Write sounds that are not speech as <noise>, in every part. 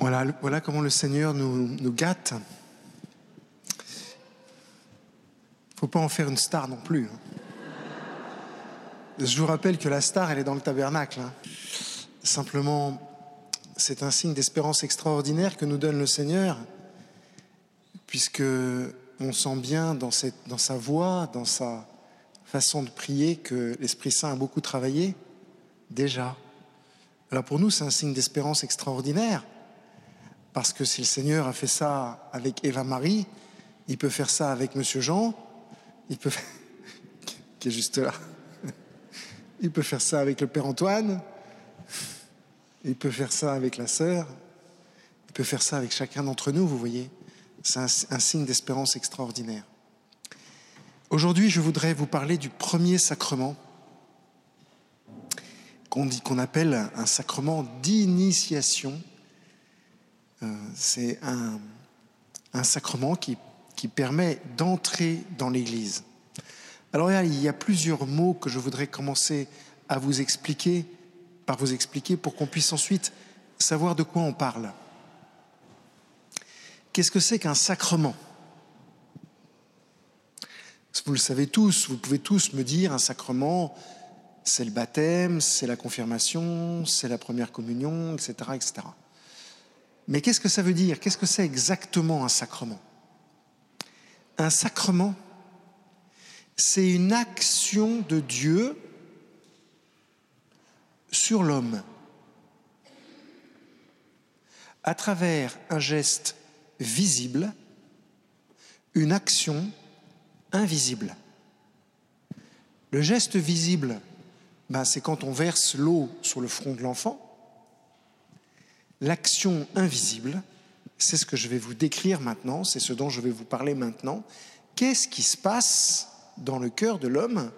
Voilà, voilà comment le Seigneur nous, nous gâte. faut pas en faire une star non plus. hein. Je vous rappelle que la star, elle est dans le tabernacle. hein. Simplement, c'est un signe d'espérance extraordinaire que nous donne le Seigneur, puisque on sent bien dans, cette, dans sa voix, dans sa façon de prier, que l'Esprit Saint a beaucoup travaillé déjà. Alors pour nous, c'est un signe d'espérance extraordinaire, parce que si le Seigneur a fait ça avec Eva Marie, il peut faire ça avec Monsieur Jean, il peut <laughs> qui est juste là. Il peut faire ça avec le Père Antoine, il peut faire ça avec la sœur, il peut faire ça avec chacun d'entre nous, vous voyez. C'est un, un signe d'espérance extraordinaire. Aujourd'hui, je voudrais vous parler du premier sacrement qu'on dit qu'on appelle un sacrement d'initiation. Euh, c'est un, sacrement qui, qui permet d'entrer dans l'Église. Alors il y a plusieurs mots que je voudrais commencer à vous expliquer, par vous expliquer, pour qu'on puisse ensuite savoir de quoi on parle. Qu'est-ce que c'est qu'un sacrement? Vous le savez tous, vous pouvez tous me dire un sacrement, c'est le baptême, c'est la confirmation, c'est la première communion, etc. etc. Mais qu'est-ce que ça veut dire? Qu'est-ce que c'est exactement un sacrement? Un sacrement, c'est une action de Dieu sur l'homme à travers un geste visible, une action invisible. Le geste visible, ben, c'est quand on verse l'eau sur le front de l'enfant. L'action invisible, c'est ce que je vais vous décrire maintenant, c'est ce dont je vais vous parler maintenant. Qu'est-ce qui se passe dans le cœur de l'homme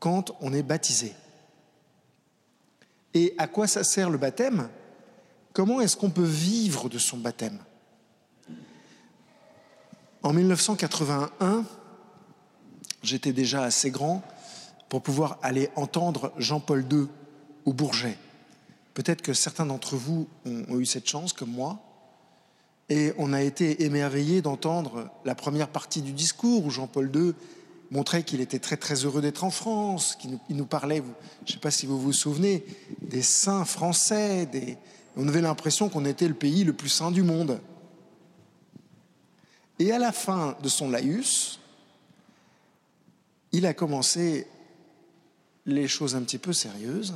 quand on est baptisé? Et à quoi ça sert le baptême? Comment est-ce qu'on peut vivre de son baptême? En 1981, j'étais déjà assez grand pour pouvoir aller entendre Jean-Paul II au Bourget. Peut-être que certains d'entre vous ont, eu cette chance, comme moi, et on a été émerveillés d'entendre la première partie du discours où Jean-Paul II montrait qu'il était très très heureux d'être en France, qu'il nous, parlait, je ne sais pas si vous vous souvenez, des saints français, on avait l'impression qu'on était le pays le plus saint du monde. Et à la fin de son laïus, il a commencé les choses un petit peu sérieuses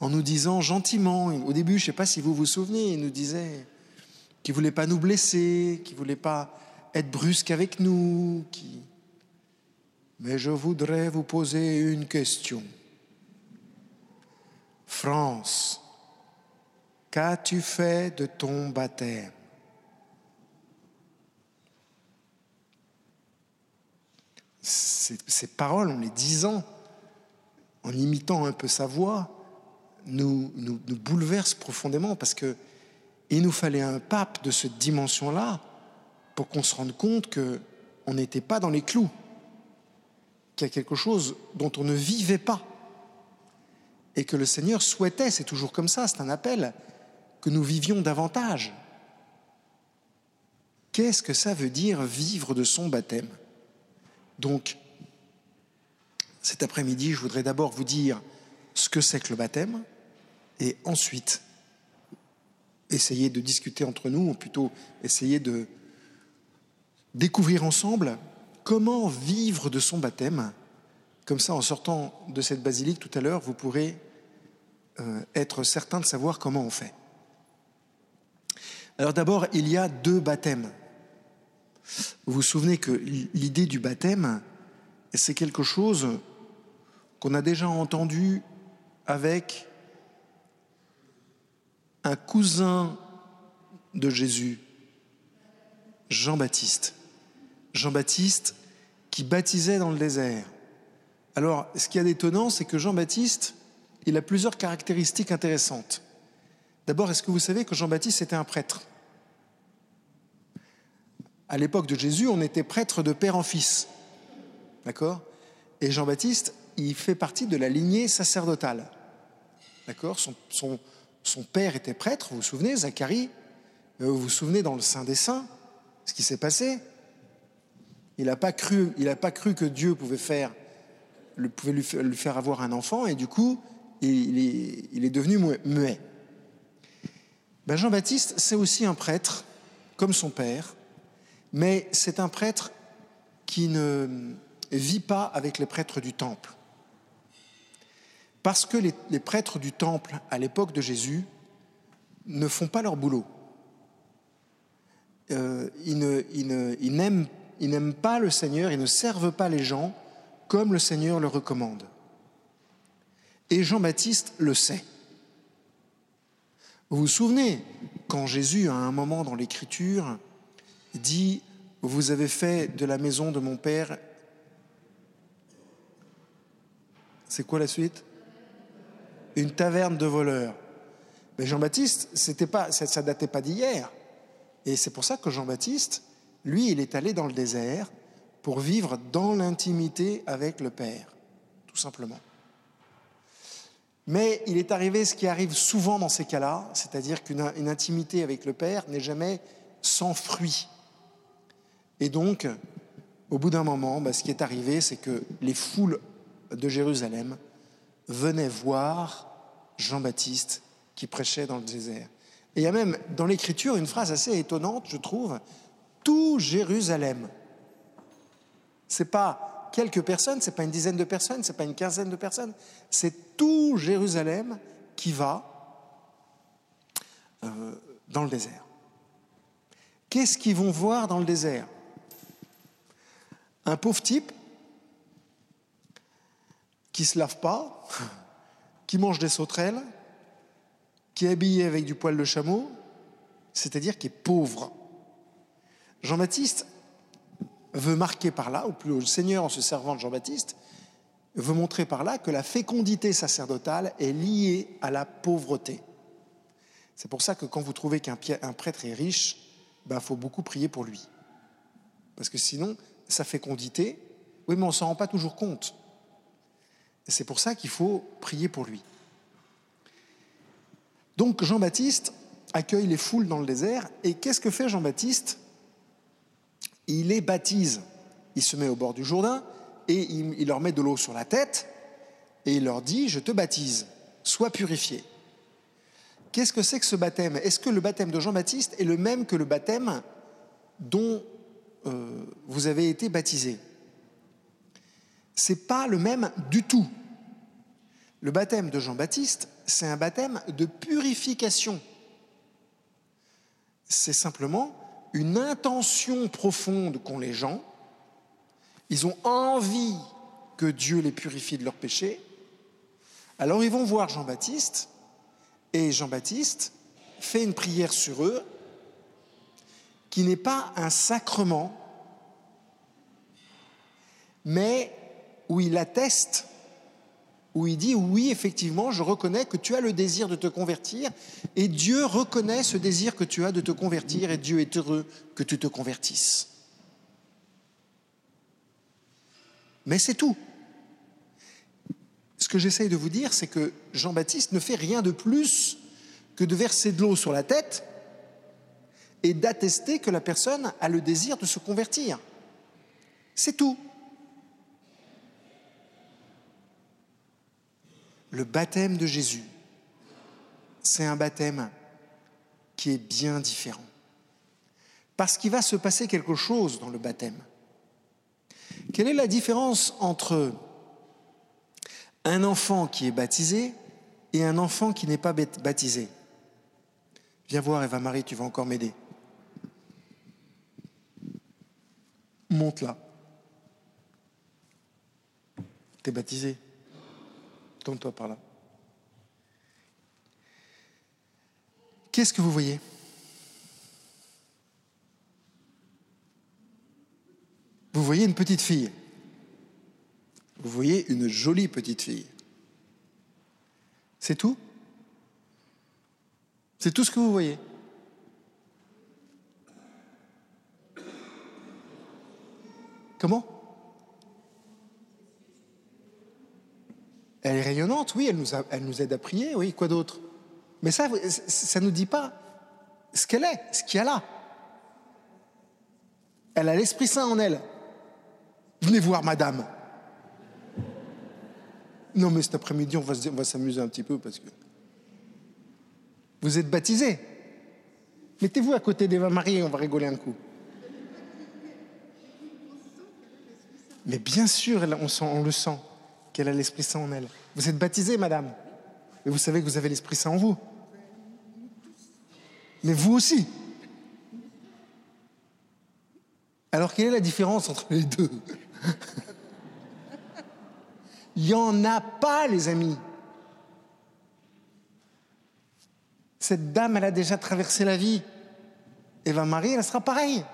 en nous disant gentiment, au début, je ne sais pas si vous vous souvenez, il nous disait qu'il ne voulait pas nous blesser, qu'il ne voulait pas être brusque avec nous, qui... mais je voudrais vous poser une question. France, qu'as-tu fait de ton baptême? Ces, ces, paroles, en les disant, en imitant un peu sa voix, nous, nous, nous bouleversent profondément parce que il nous fallait un pape de cette dimension-là pour qu'on se rende compte qu'on n'était pas dans les clous, qu'il y a quelque chose dont on ne vivait pas. Et que le Seigneur souhaitait, c'est toujours comme ça, c'est un appel, que nous vivions davantage. Qu'est-ce que ça veut dire vivre de son baptême? Donc, cet après-midi, je voudrais d'abord vous dire ce que c'est que le baptême, et ensuite essayer de discuter entre nous, ou plutôt essayer de découvrir ensemble comment vivre de son baptême. Comme ça, en sortant de cette basilique tout à l'heure, vous pourrez euh, être certain de savoir comment on fait. Alors d'abord, il y a deux baptêmes. Vous vous souvenez que l'idée du baptême, c'est quelque chose qu'on a déjà entendu avec un cousin de Jésus, Jean-Baptiste. Jean-Baptiste qui baptisait dans le désert. Alors, ce qui est d'étonnant, c'est que Jean-Baptiste, il a plusieurs caractéristiques intéressantes. D'abord, est-ce que vous savez que Jean-Baptiste était un prêtre? À l'époque de Jésus, on était prêtre de père en fils. D'accord? Et Jean-Baptiste, il fait partie de la lignée sacerdotale. D'accord? Son père était prêtre, vous vous souvenez, Zacharie euh, Vous vous souvenez dans le Saint des Saints, ce qui s'est passé? Il n'a pas, cru, pas cru que Dieu pouvait, lui, faire avoir un enfant, et du coup, il est, il est devenu muet. Ben Jean-Baptiste, c'est aussi un prêtre, comme son père, mais c'est un prêtre qui ne vit pas avec les prêtres du temple. Parce que les, prêtres du temple, à l'époque de Jésus, ne font pas leur boulot. Euh, ils, n'aiment, pas le Seigneur, ils ne servent pas les gens comme le Seigneur le recommande. Et Jean-Baptiste le sait. Vous vous souvenez, quand Jésus, à un moment dans l'Écriture, dit, Vous avez fait de la maison de mon Père... C'est quoi la suite? Une taverne de voleurs. Mais Jean-Baptiste, c'était pas, ça ne datait pas d'hier. Et c'est pour ça que Jean-Baptiste, lui, il est allé dans le désert pour vivre dans l'intimité avec le Père, tout simplement. Mais il est arrivé ce qui arrive souvent dans ces cas-là, c'est-à-dire qu'une intimité avec le Père n'est jamais sans fruit. Et donc, au bout d'un moment, bah, ce qui est arrivé, c'est que les foules de Jérusalem venait voir Jean-Baptiste qui prêchait dans le désert. Et il y a même dans l'Écriture une phrase assez étonnante, je trouve, tout Jérusalem. C'est pas quelques personnes, c'est pas une dizaine de personnes, c'est pas une quinzaine de personnes, c'est tout Jérusalem qui va euh, dans le désert. Qu'est-ce qu'ils vont voir dans le désert? Un pauvre type qui se lave pas, qui mange des sauterelles, qui est habillé avec du poil de chameau, c'est-à-dire qui est pauvre. Jean-Baptiste veut marquer par là, ou plus le Seigneur en se servant de Jean-Baptiste, veut montrer par là que la fécondité sacerdotale est liée à la pauvreté. C'est pour ça que quand vous trouvez qu'un prêtre est riche, il ben, faut beaucoup prier pour lui. Parce que sinon, sa fécondité, oui, mais on ne s'en rend pas toujours compte. C'est pour ça qu'il faut prier pour lui. Donc Jean-Baptiste accueille les foules dans le désert et qu'est-ce que fait Jean-Baptiste? Il les baptise. Il se met au bord du Jourdain et il, leur met de l'eau sur la tête et il leur dit, je te baptise, sois purifié. Qu'est-ce que c'est que ce baptême? Est-ce que le baptême de Jean-Baptiste est le même que le baptême dont euh, vous avez été baptisé? C'est pas le même du tout. Le baptême de Jean-Baptiste, c'est un baptême de purification. C'est simplement une intention profonde qu'ont les gens. Ils ont envie que Dieu les purifie de leurs péchés. Alors ils vont voir Jean-Baptiste et Jean-Baptiste fait une prière sur eux qui n'est pas un sacrement, mais où il atteste où il dit oui, effectivement, je reconnais que tu as le désir de te convertir et Dieu reconnaît ce désir que tu as de te convertir et Dieu est heureux que tu te convertisses. Mais c'est tout. Ce que j'essaye de vous dire, c'est que Jean-Baptiste ne fait rien de plus que de verser de l'eau sur la tête et d'attester que la personne a le désir de se convertir. C'est tout. Le baptême de Jésus, c'est un baptême qui est bien différent. Parce qu'il va se passer quelque chose dans le baptême. Quelle est la différence entre un enfant qui est baptisé et un enfant qui n'est pas baptisé? Viens voir, Eva-Marie, tu vas encore m'aider. Monte là. T'es baptisé Tourne-toi par là. Qu'est-ce que vous voyez? Vous voyez une petite fille. Vous voyez une jolie petite fille. C'est tout? C'est tout ce que vous voyez? Comment? Elle est rayonnante, oui, elle nous, aide à prier, oui, quoi d'autre? Mais ça, ça ne nous dit pas ce qu'elle est, ce qu'il y a là. Elle a l'Esprit Saint en elle. Venez voir, madame. Non, mais cet après-midi, on va s'amuser un petit peu parce que. Vous êtes baptisé. Mettez-vous à côté d'Eva Marie et on va rigoler un coup. Mais bien sûr, on le sent, qu'elle a l'Esprit Saint en elle. Vous êtes baptisé, madame. Mais vous savez que vous avez l'Esprit Saint en vous. Mais vous aussi. Alors, quelle est la différence entre les deux? Il n'y en a pas, les amis. Cette dame, elle a déjà traversé la vie. Eva Marie, elle sera pareille.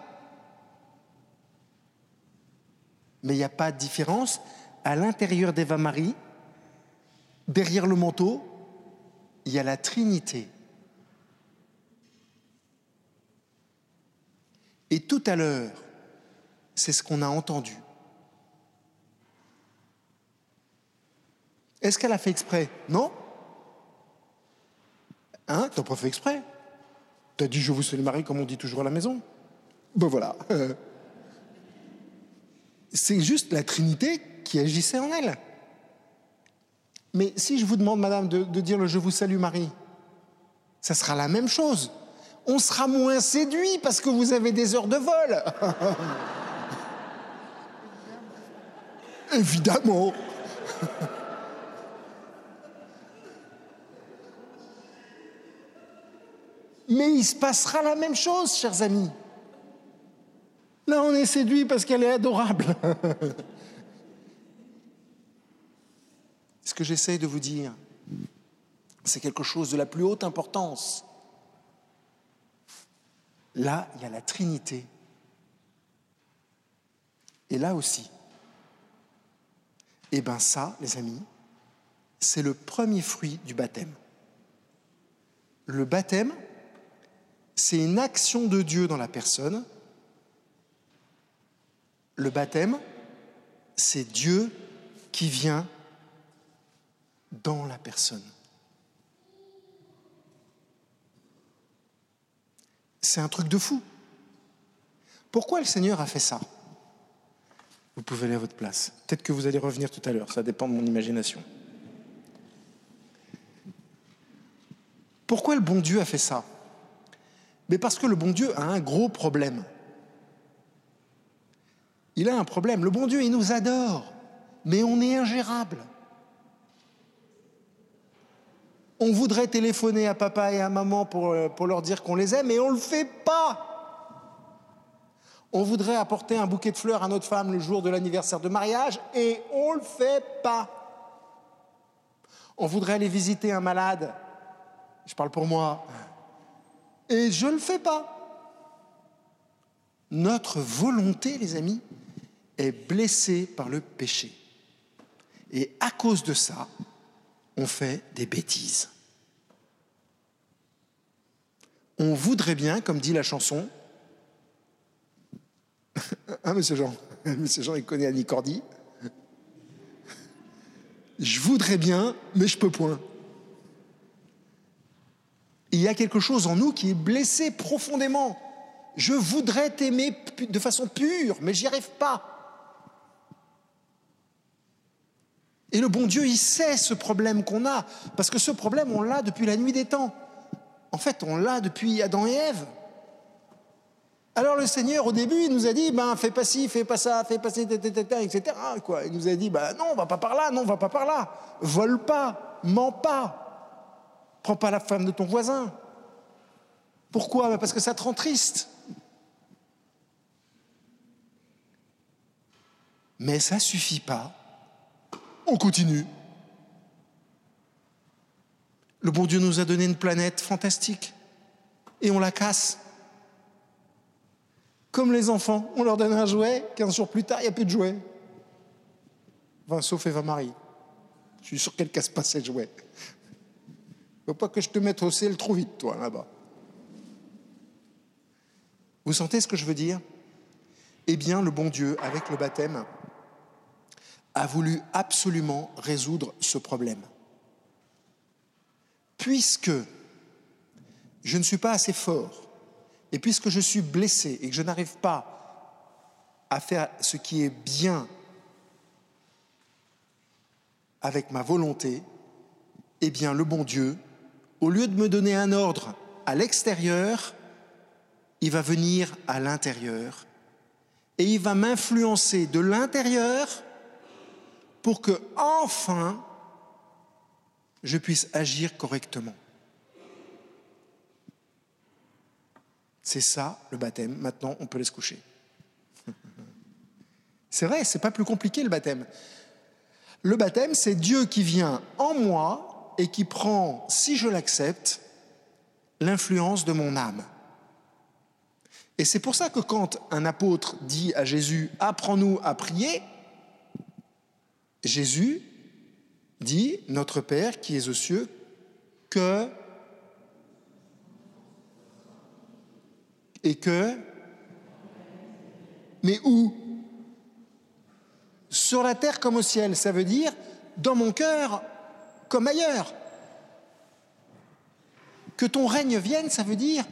Mais il n'y a pas de différence à l'intérieur d'Eva Marie. Derrière le manteau, il y a la Trinité. Et tout à l'heure, c'est ce qu'on a entendu. Est-ce qu'elle a fait exprès? Non Hein? T'as pas fait exprès? T'as dit je vous salue Marie comme on dit toujours à la maison Ben voilà. <laughs> C'est juste la Trinité qui agissait en elle. Mais si je vous demande, madame, de, dire le je vous salue Marie, ça sera la même chose. On sera moins séduit parce que vous avez des heures de vol. <laughs> Évidemment. <laughs> Mais il se passera la même chose, chers amis. Là, on est séduit parce qu'elle est adorable. Ce que j'essaye de vous dire, c'est quelque chose de la plus haute importance. Là, il y a la Trinité. Et là aussi, eh bien ça, les amis, c'est le premier fruit du baptême. Le baptême, c'est une action de Dieu dans la personne. Le baptême, c'est Dieu qui vient dans la personne. C'est un truc de fou. Pourquoi le Seigneur a fait ça? Vous pouvez aller à votre place. Peut-être que vous allez revenir tout à l'heure, ça dépend de mon imagination. Pourquoi le bon Dieu a fait ça? Mais parce que le bon Dieu a un gros problème. Il a un problème. Le bon Dieu, il nous adore, mais on est ingérable. On voudrait téléphoner à papa et à maman pour, euh, leur dire qu'on les aime, mais on ne le fait pas. On voudrait apporter un bouquet de fleurs à notre femme le jour de l'anniversaire de mariage, et on ne le fait pas. On voudrait aller visiter un malade, je parle pour moi, et je ne le fais pas. Notre volonté, les amis, est blessée par le péché. Et à cause de ça, on fait des bêtises. On voudrait bien, comme dit la chanson, <laughs> hein, monsieur Jean <laughs> Monsieur Jean, il connaît Annie Cordy. Je voudrais bien, mais je peux point il y a quelque chose en nous qui est blessé profondément. Je voudrais t'aimer de façon pure, mais j'y arrive pas. Et le bon Dieu, il sait ce problème qu'on a, parce que ce problème, on l'a depuis la nuit des temps. En fait, on l'a depuis Adam et Ève. Alors le Seigneur, au début, il nous a dit, ben, fais pas ci, fais pas ça, fais pas ci, etc. Quoi. Il nous a dit, ben, non, on va pas par là, non, on va pas par là. Vole pas, mens pas, Prends pas la femme de ton voisin. Pourquoi? Bah, Parce que ça te rend triste. Mais ça suffit pas. On continue. Le bon Dieu nous a donné une planète fantastique et on la casse. Comme les enfants, on leur donne un jouet, 15 jours plus tard, il n'y a plus de jouet. Enfin, sauf Eva Marie. Je suis sûr qu'elle casse pas ses jouets faut pas que je te mette au ciel trop vite, toi, là-bas. Vous sentez ce que je veux dire? Eh bien, le bon Dieu, avec le baptême, a voulu absolument résoudre ce problème. Puisque je ne suis pas assez fort, et puisque je suis blessé et que je n'arrive pas à faire ce qui est bien avec ma volonté, eh bien le bon Dieu, au lieu de me donner un ordre à l'extérieur, il va venir à l'intérieur et il va m'influencer de l'intérieur pour que enfin je puisse agir correctement. C'est ça le baptême. Maintenant, on peut aller se coucher. <laughs> C'est vrai, c'est pas plus compliqué le baptême. Le baptême, c'est Dieu qui vient en moi et qui prend, si je l'accepte, l'influence de mon âme. Et c'est pour ça que quand un apôtre dit à Jésus, apprends-nous à prier, Jésus dit, notre Père qui es aux cieux, que... Et que... Mais où? Sur la terre comme au ciel, ça veut dire dans mon cœur comme ailleurs. Que ton règne vienne, ça veut dire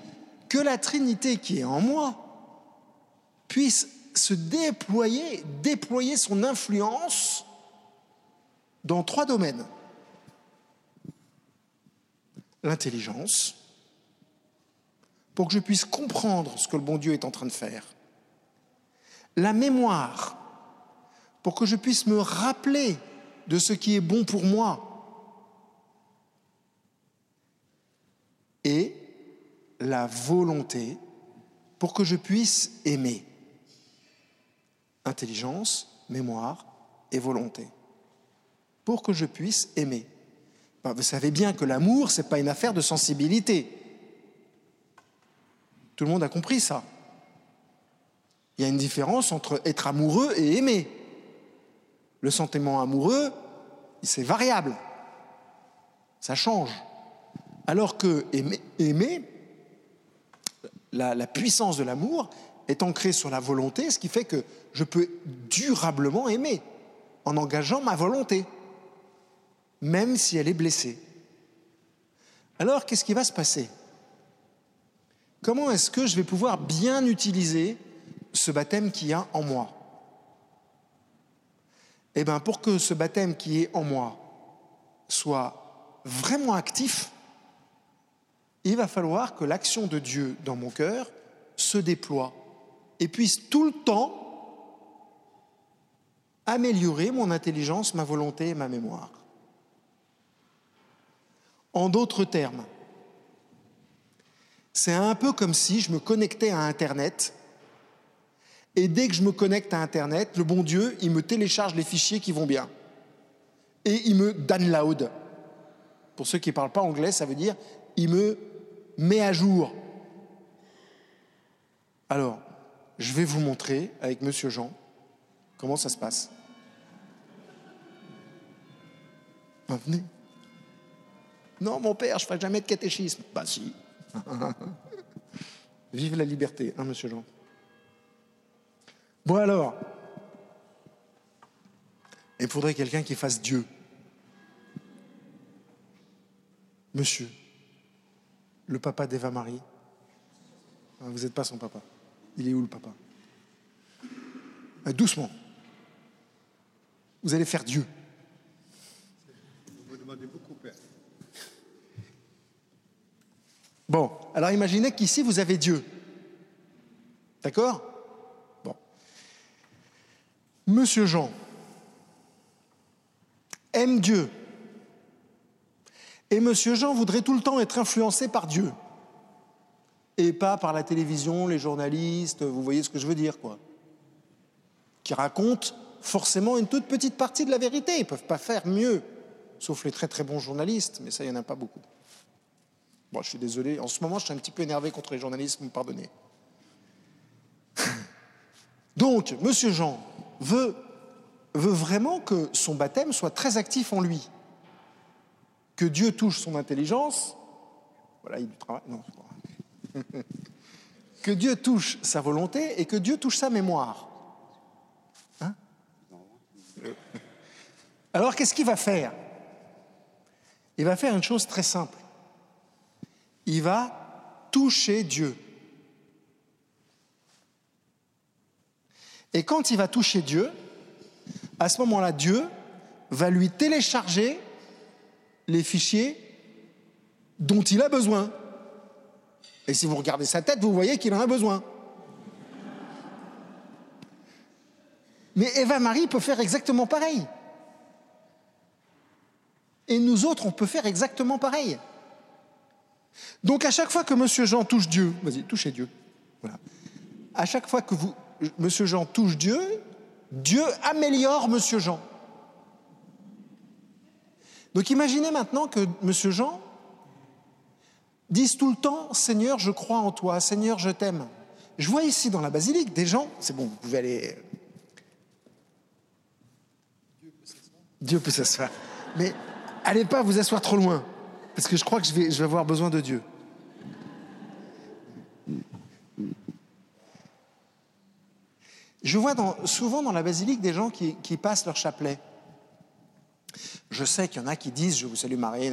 que la Trinité qui est en moi puisse se déployer, déployer son influence dans trois domaines. L'intelligence, pour que je puisse comprendre ce que le bon Dieu est en train de faire. La mémoire, pour que je puisse me rappeler de ce qui est bon pour moi. Et la volonté pour que je puisse aimer. Intelligence, mémoire et volonté. Pour que je puisse aimer. vous savez bien que l'amour, ce n'est pas une affaire de sensibilité. Tout le monde a compris ça. Il y a une différence entre être amoureux et aimer. Le sentiment amoureux, c'est variable. Ça change. Alors que aimer, aimer la, puissance de l'amour est ancrée sur la volonté, ce qui fait que je peux durablement aimer en engageant ma volonté, même si elle est blessée. Alors, qu'est-ce qui va se passer? Comment est-ce que je vais pouvoir bien utiliser ce baptême qui a en moi? Eh bien, pour que ce baptême qui est en moi soit vraiment actif, il va falloir que l'action de Dieu dans mon cœur se déploie et puisse tout le temps améliorer mon intelligence, ma volonté et ma mémoire. En d'autres termes, c'est un peu comme si je me connectais à Internet et dès que je me connecte à Internet, le bon Dieu, il me télécharge les fichiers qui vont bien et il me download. Pour ceux qui ne parlent pas anglais, ça veut dire il me met à jour. Alors, je vais vous montrer avec Monsieur Jean comment ça se passe. venez? Non, mon père, je ne ferai jamais de catéchisme. Bah si. <laughs> Vive la liberté, hein, Monsieur Jean. Bon alors, il faudrait quelqu'un qui fasse Dieu. Monsieur, le papa d'Eva Marie. Ah, vous n'êtes pas son papa. Il est où le papa? Ah, Doucement. Vous allez faire Dieu. Vous demandez beaucoup, Père. Bon, alors imaginez qu'ici vous avez Dieu. D'accord? Bon. Monsieur Jean aime Dieu. Et Monsieur Jean voudrait tout le temps être influencé par Dieu. Et pas par la télévision, les journalistes, vous voyez ce que je veux dire, quoi. Qui racontent forcément une toute petite partie de la vérité. Ils ne peuvent pas faire mieux, sauf les très très bons journalistes, mais ça, il n'y en a pas beaucoup. Bon, je suis désolé, en ce moment, je suis un petit peu énervé contre les journalistes, vous me pardonnez. <laughs> Donc, Monsieur Jean veut, veut vraiment que son baptême soit très actif en lui que Dieu touche son intelligence, voilà, il travaille, non, <laughs> que Dieu touche sa volonté et que Dieu touche sa mémoire. Hein? Alors qu'est-ce qu'il va faire? Il va faire une chose très simple. Il va toucher Dieu. Et quand il va toucher Dieu, à ce moment-là, Dieu va lui télécharger les fichiers dont il a besoin. Et si vous regardez sa tête, vous voyez qu'il en a besoin. Mais Eva Marie peut faire exactement pareil. Et nous autres, on peut faire exactement pareil. Donc à chaque fois que Monsieur Jean touche Dieu, vas-y, touchez Dieu. Voilà. À chaque fois que vous, Monsieur Jean touche Dieu, Dieu améliore Monsieur Jean. Donc imaginez maintenant que Monsieur Jean dise tout le temps Seigneur, je crois en toi, Seigneur, je t'aime. Je vois ici dans la basilique des gens, c'est bon, vous pouvez aller. Dieu peut s'asseoir. Mais allez pas vous asseoir trop loin, parce que je crois que je vais, je vais avoir besoin de Dieu. Je vois souvent dans la basilique des gens qui, passent leur chapelet. Je sais qu'il y en a qui disent Je vous salue Marie,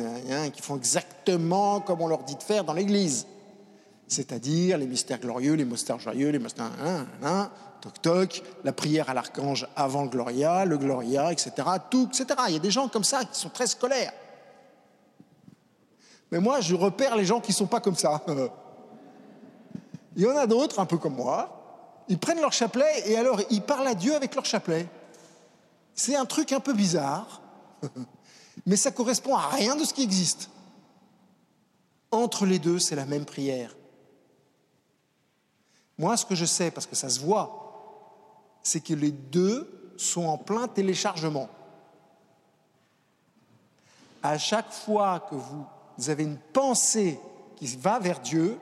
qui font exactement comme on leur dit de faire dans l'église. C'est-à-dire les mystères glorieux, les mystères joyeux, les mystères. toc toc, la prière à l'archange avant le Gloria, le Gloria, etc. Tout, etc. Il y a des gens comme ça qui sont très scolaires. Mais moi, je repère les gens qui ne sont pas comme ça. <laughs> Il y en a d'autres, un peu comme moi, ils prennent leur chapelet et alors ils parlent à Dieu avec leur chapelet. C'est un truc un peu bizarre, <laughs> mais ça correspond à rien de ce qui existe. Entre les deux, c'est la même prière. Moi, ce que je sais, parce que ça se voit, c'est que les deux sont en plein téléchargement. À chaque fois que vous avez une pensée qui va vers Dieu,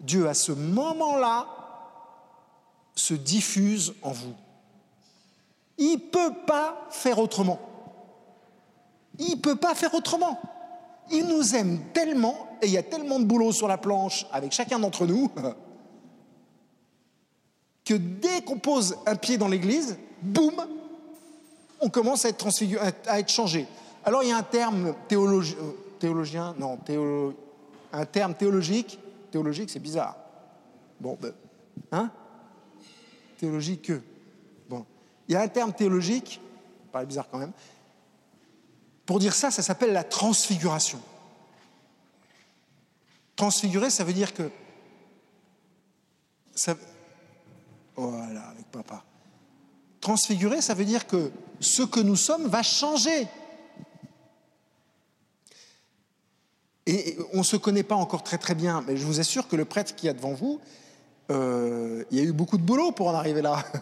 Dieu, à ce moment-là, se diffuse en vous. Il ne peut pas faire autrement. Il ne peut pas faire autrement. Il nous aime tellement, et il y a tellement de boulot sur la planche avec chacun d'entre nous, <laughs> que dès qu'on pose un pied dans l'église, boum, on commence à être transfiguré, à être changé. Alors il y a un terme euh, théologien, non, un terme théologique, théologique c'est bizarre. Bon, ben, hein? Théologique Bon, il y a un terme théologique, pas bizarre quand même. Pour dire ça, ça s'appelle la transfiguration. Transfigurer, ça veut dire que. Voilà, avec papa. Transfigurer, ça veut dire que ce que nous sommes va changer. Et on ne se connaît pas encore très très bien, mais je vous assure que le prêtre qui est devant vous, euh, il y a eu beaucoup de boulot pour en arriver là. <laughs>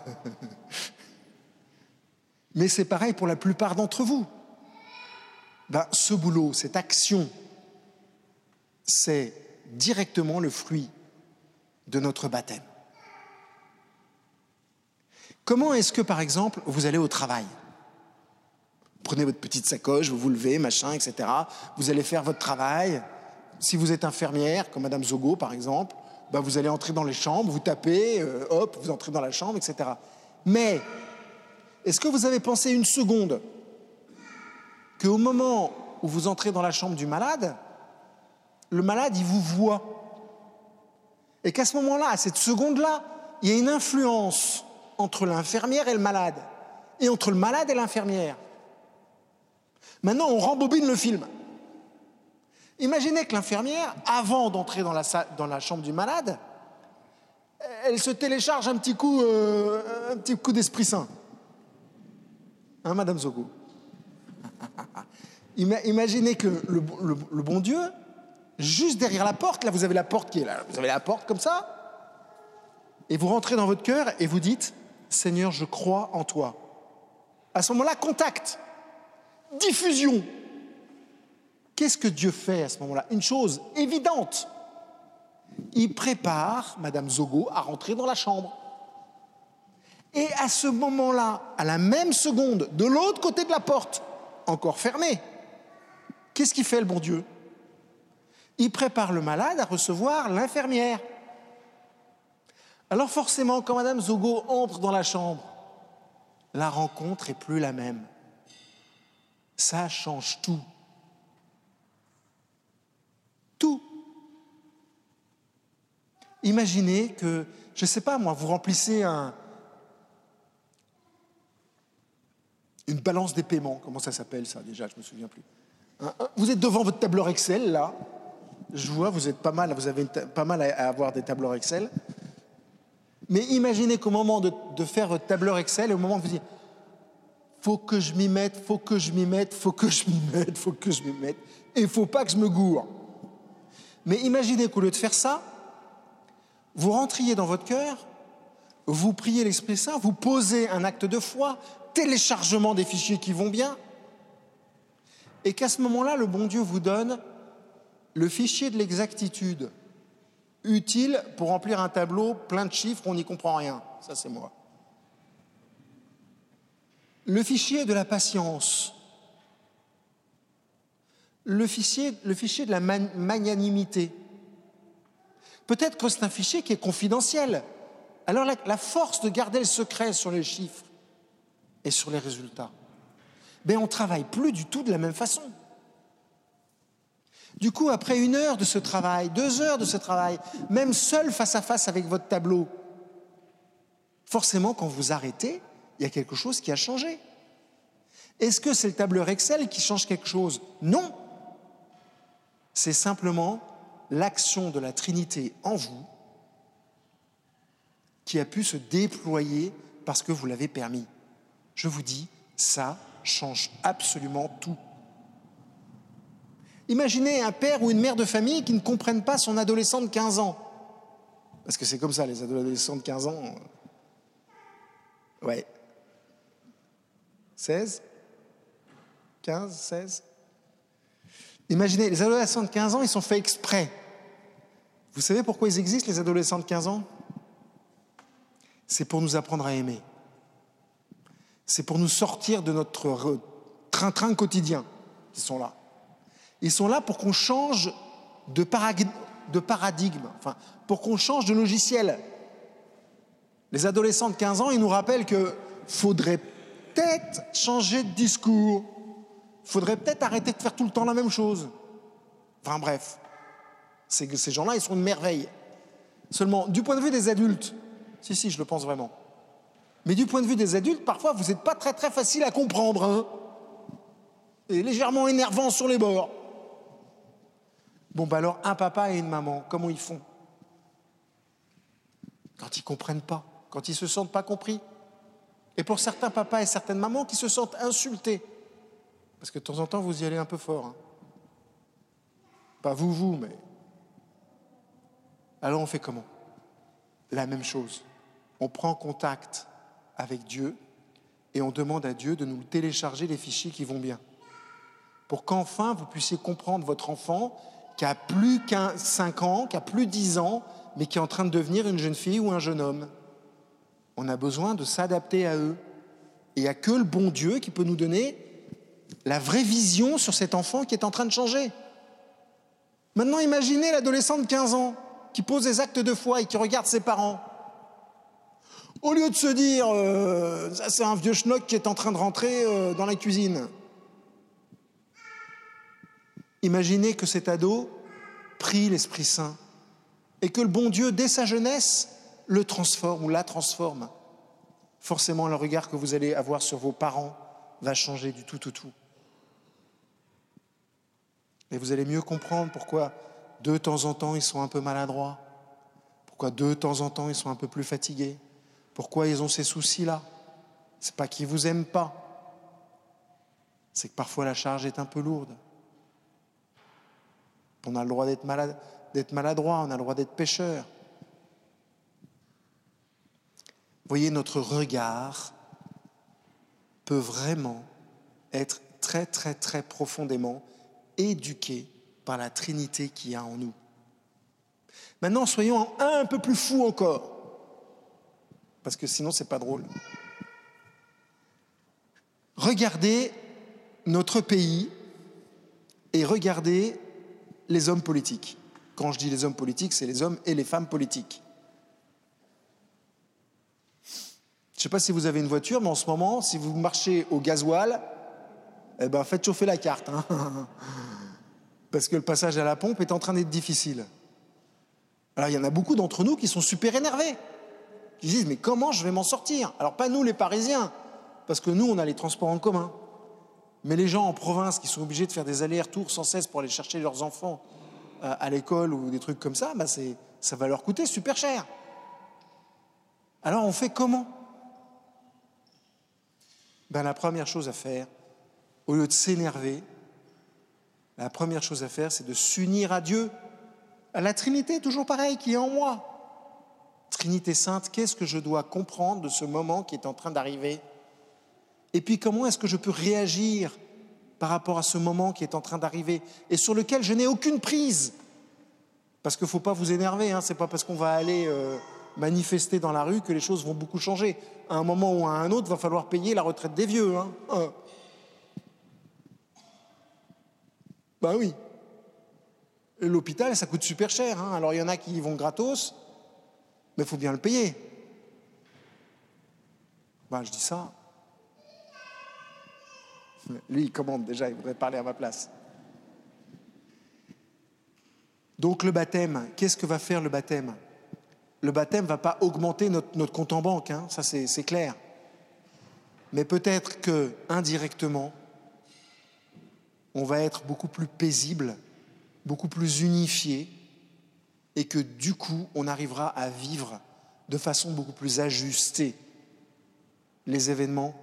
Mais c'est pareil pour la plupart d'entre vous. Ben, ce boulot, cette action, c'est directement le fruit de notre baptême. Comment est-ce que, par exemple, vous allez au travail? Prenez votre petite sacoche, vous vous levez, machin, etc. Vous allez faire votre travail. Si vous êtes infirmière, comme Madame Zogo, par exemple, bah, vous allez entrer dans les chambres, vous tapez, euh, hop, vous entrez dans la chambre, etc. Mais, est-ce que vous avez pensé une seconde qu'au moment où vous entrez dans la chambre du malade, le malade, il vous voit Et qu'à ce moment-là, à cette seconde-là, il y a une influence entre l'infirmière et le malade, et entre le malade et l'infirmière? Maintenant, on rembobine le film. Imaginez que l'infirmière, avant d'entrer dans la, chambre du malade, elle se télécharge un petit coup, euh, d'Esprit Saint. Hein, Madame Zogo? <laughs> Imaginez que le, le, bon Dieu, juste derrière la porte, là vous avez la porte qui est là, vous avez la porte comme ça, et vous rentrez dans votre cœur et vous dites, Seigneur, je crois en toi. À ce moment-là, contact, diffusion, Qu'est-ce que Dieu fait à ce moment-là? Une chose évidente. Il prépare Madame Zogo à rentrer dans la chambre. Et à ce moment-là, à la même seconde, de l'autre côté de la porte, encore fermée, qu'est-ce qu'il fait le bon Dieu? Il prépare le malade à recevoir l'infirmière. Alors forcément, quand Madame Zogo entre dans la chambre, la rencontre est plus la même. Ça change tout. Tout. imaginez que, je ne sais pas moi, vous remplissez un, une balance des paiements. Comment ça s'appelle ça déjà? Je ne me souviens plus. Vous êtes devant votre tableur Excel là. Je vois, vous êtes pas mal, vous avez pas mal à avoir des tableurs Excel. Mais imaginez qu'au moment de, faire votre tableur Excel, au moment où vous dites faut que je m'y mette, faut que je m'y mette, faut que je m'y mette, faut que je m'y mette, et faut pas que je me gourre. Mais imaginez qu'au lieu de faire ça, vous rentriez dans votre cœur, vous priez l'Esprit Saint, vous posez un acte de foi, téléchargement des fichiers qui vont bien, et qu'à ce moment-là, le bon Dieu vous donne le fichier de l'exactitude utile pour remplir un tableau plein de chiffres, on n'y comprend rien. Ça, c'est moi. Le fichier de la patience. Le fichier, de la magnanimité. Peut-être que c'est un fichier qui est confidentiel. Alors la, force de garder le secret sur les chiffres et sur les résultats, ben on ne travaille plus du tout de la même façon. Du coup, après une heure de ce travail, deux heures de ce travail, même seul face à face avec votre tableau, forcément, quand vous arrêtez, il y a quelque chose qui a changé. Est-ce que c'est le tableur Excel qui change quelque chose? Non. C'est simplement l'action de la Trinité en vous qui a pu se déployer parce que vous l'avez permis. Je vous dis, ça change absolument tout. Imaginez un père ou une mère de famille qui ne comprennent pas son adolescent de 15 ans. Parce que c'est comme ça, les adolescents de 15 ans. Ouais. 16 15, 16 Imaginez, les adolescents de 15 ans, ils sont faits exprès. Vous savez pourquoi ils existent, les adolescents de 15 ans? C'est pour nous apprendre à aimer. C'est pour nous sortir de notre train-train quotidien. Ils sont là. Ils sont là pour qu'on change de, de paradigme, enfin, pour qu'on change de logiciel. Les adolescents de 15 ans, ils nous rappellent qu'il faudrait peut-être changer de discours, faudrait peut-être arrêter de faire tout le temps la même chose. Enfin bref, ces, gens-là, ils sont une merveille. Seulement, du point de vue des adultes, si, si, je le pense vraiment. Mais du point de vue des adultes, parfois, vous n'êtes pas très très facile à comprendre. Hein et légèrement énervant sur les bords. Bon, bah alors, un papa et une maman, comment ils font? Quand ils ne comprennent pas, quand ils ne se sentent pas compris. Et pour certains papas et certaines mamans qui se sentent insultés, parce que de temps en temps, vous y allez un peu fort. Hein. Pas vous, vous, mais... Alors on fait comment? La même chose. On prend contact avec Dieu et on demande à Dieu de nous télécharger les fichiers qui vont bien. Pour qu'enfin vous puissiez comprendre votre enfant qui a plus qu'un 5 ans, qui a plus 10 ans, mais qui est en train de devenir une jeune fille ou un jeune homme. On a besoin de s'adapter à eux. Et il n'y a que le bon Dieu qui peut nous donner la vraie vision sur cet enfant qui est en train de changer. Maintenant, imaginez l'adolescent de 15 ans qui pose des actes de foi et qui regarde ses parents. Au lieu de se dire, euh, c'est un vieux schnock qui est en train de rentrer euh, dans la cuisine, Imaginez que cet ado prie l'Esprit Saint et que le bon Dieu, dès sa jeunesse, le transforme ou la transforme. Forcément, le regard que vous allez avoir sur vos parents va changer du tout au tout. Et vous allez mieux comprendre pourquoi de temps en temps ils sont un peu maladroits, pourquoi de temps en temps ils sont un peu plus fatigués, pourquoi ils ont ces soucis-là. C'est pas qu'ils vous aiment pas, c'est que parfois la charge est un peu lourde. On a le droit d'être maladroit, on a le droit d'être pécheur. voyez, notre regard peut vraiment être très, très, très profondément éduqué par la Trinité qui a en nous. Maintenant, soyons un peu plus fous encore, parce que sinon, c'est pas drôle. Regardez notre pays et regardez les hommes politiques. Quand je dis les hommes politiques, c'est les hommes et les femmes politiques. Je ne sais pas si vous avez une voiture, mais en ce moment, si vous marchez au gasoil, eh ben, faites chauffer la carte. Hein. <laughs> Parce que le passage à la pompe est en train d'être difficile. Alors il y en a beaucoup d'entre nous qui sont super énervés, qui disent mais comment je vais m'en sortir? Alors pas nous les Parisiens, parce que nous on a les transports en commun, mais les gens en province qui sont obligés de faire des allers-retours sans cesse pour aller chercher leurs enfants euh, à l'école ou des trucs comme ça, bah ça va leur coûter super cher. Alors on fait comment? Ben, La première chose à faire, au lieu de s'énerver, la première chose à faire, c'est de s'unir à Dieu, à la Trinité, toujours pareil, qui est en moi. Trinité sainte, qu'est-ce que je dois comprendre de ce moment qui est en train d'arriver? Et puis comment est-ce que je peux réagir par rapport à ce moment qui est en train d'arriver et sur lequel je n'ai aucune prise? Parce qu'il ne faut pas vous énerver, hein, ce n'est pas parce qu'on va aller euh, manifester dans la rue que les choses vont beaucoup changer. À un moment ou à un autre, il va falloir payer la retraite des vieux. Hein. Euh. Ben oui. L'hôpital, ça coûte super cher. Hein. Alors il y en a qui y vont gratos, mais il faut bien le payer. Ben, je dis ça. Lui, il commande déjà, il voudrait parler à ma place. Donc le baptême, qu'est-ce que va faire le baptême? Le baptême ne va pas augmenter notre, compte en banque, hein, ça c'est clair. Mais peut-être que indirectement, on va être beaucoup plus paisible, beaucoup plus unifié, et que du coup, on arrivera à vivre de façon beaucoup plus ajustée les événements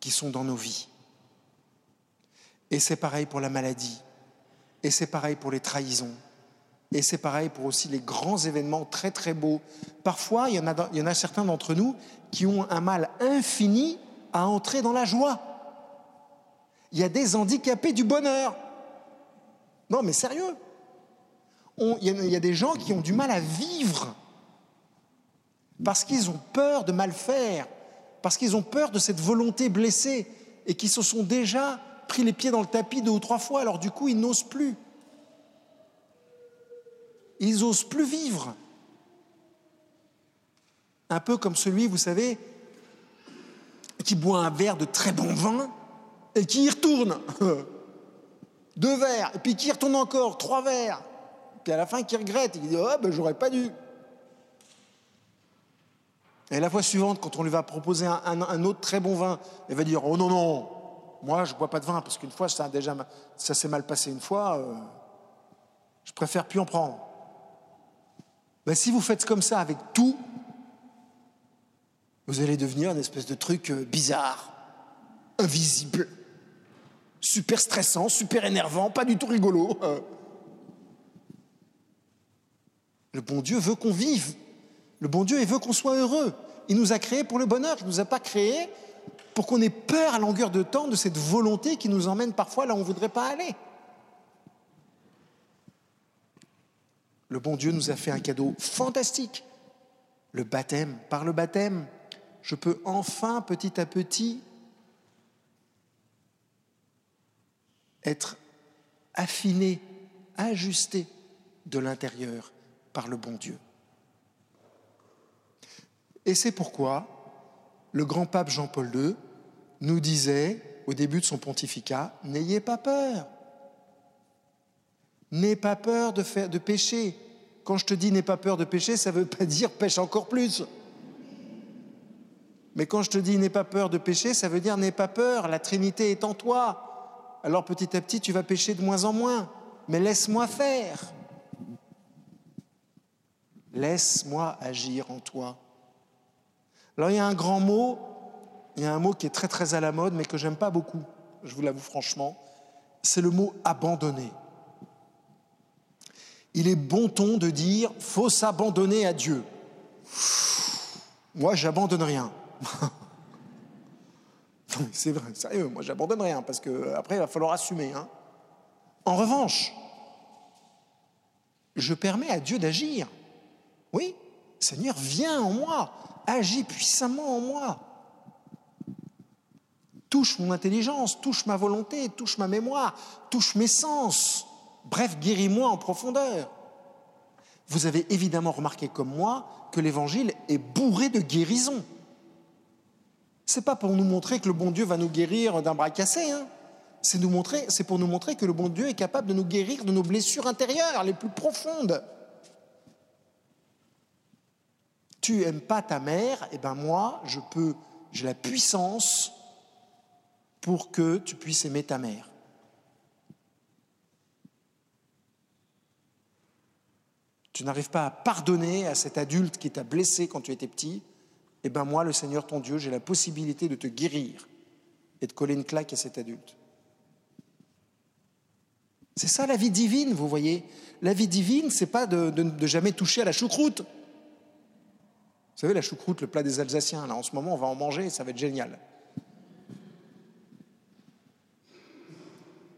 qui sont dans nos vies. Et c'est pareil pour la maladie, et c'est pareil pour les trahisons, et c'est pareil pour aussi les grands événements très très beaux. Parfois, il y en a, a certains d'entre nous qui ont un mal infini à entrer dans la joie. Il y a des handicapés du bonheur. Non, mais sérieux. il, y a, des gens qui ont du mal à vivre parce qu'ils ont peur de mal faire, parce qu'ils ont peur de cette volonté blessée et qui se sont déjà pris les pieds dans le tapis deux ou trois fois, alors du coup ils n'osent plus. Ils n'osent plus vivre. Un peu comme celui, vous savez, qui boit un verre de très bon vin et qui y retourne. <laughs> Deux verres, et puis qui y retourne encore, trois verres. Puis à la fin, qui regrette, il dit Oh, ben j'aurais pas dû. Et la fois suivante, quand on lui va proposer un, autre très bon vin, il va dire Oh non, non, moi je bois pas de vin parce qu'une fois ça, déjà, ça s'est mal passé une fois, euh, je préfère plus en prendre. Ben, si vous faites comme ça avec tout, vous allez devenir une espèce de truc euh, bizarre, invisible super stressant, super énervant, pas du tout rigolo. Le bon Dieu veut qu'on vive. Le bon Dieu, veut qu'on soit heureux. Il nous a créés pour le bonheur. Il ne nous a pas créés pour qu'on ait peur à longueur de temps de cette volonté qui nous emmène parfois là où on ne voudrait pas aller. Le bon Dieu nous a fait un cadeau fantastique. Le baptême. Par le baptême, je peux enfin, petit à petit, être affiné, ajusté de l'intérieur par le bon Dieu. Et c'est pourquoi le grand pape Jean-Paul II nous disait au début de son pontificat, n'ayez pas peur. N'aie pas peur de, faire, pécher. Quand je te dis n'aie pas peur de pécher, ça ne veut pas dire pêche encore plus. Mais quand je te dis n'aie pas peur de pécher, ça veut dire n'aie pas peur, la Trinité est en toi alors petit à petit, tu vas pécher de moins en moins. Mais laisse-moi faire. Laisse-moi agir en toi. Alors il y a un grand mot, il y a un mot qui est très très à la mode, mais que j'aime pas beaucoup, je vous l'avoue franchement, c'est le mot abandonner. Il est bon ton de dire faut s'abandonner à Dieu. Moi, j'abandonne rien. <laughs> C'est vrai, sérieux, moi j'abandonne rien parce que après il va falloir assumer. Hein. En revanche, je permets à Dieu d'agir. Oui, Seigneur, viens en moi, agis puissamment en moi. Touche mon intelligence, touche ma volonté, touche ma mémoire, touche mes sens. Bref, guéris-moi en profondeur. Vous avez évidemment remarqué comme moi que l'évangile est bourré de guérison n'est pas pour nous montrer que le bon Dieu va nous guérir d'un bras cassé. Hein. C'est pour nous montrer que le bon Dieu est capable de nous guérir de nos blessures intérieures les plus profondes. tu aimes pas ta mère, et eh ben moi, je peux, j'ai la puissance pour que tu puisses aimer ta mère. Tu n'arrives pas à pardonner à cet adulte qui t'a blessé quand tu étais petit, eh ben moi, le Seigneur ton Dieu, j'ai la possibilité de te guérir et de coller une claque à cet adulte. C'est ça la vie divine, vous voyez. La vie divine, c'est pas de, de, jamais toucher à la choucroute. Vous savez, la choucroute, le plat des Alsaciens, là, en ce moment, on va en manger, ça va être génial.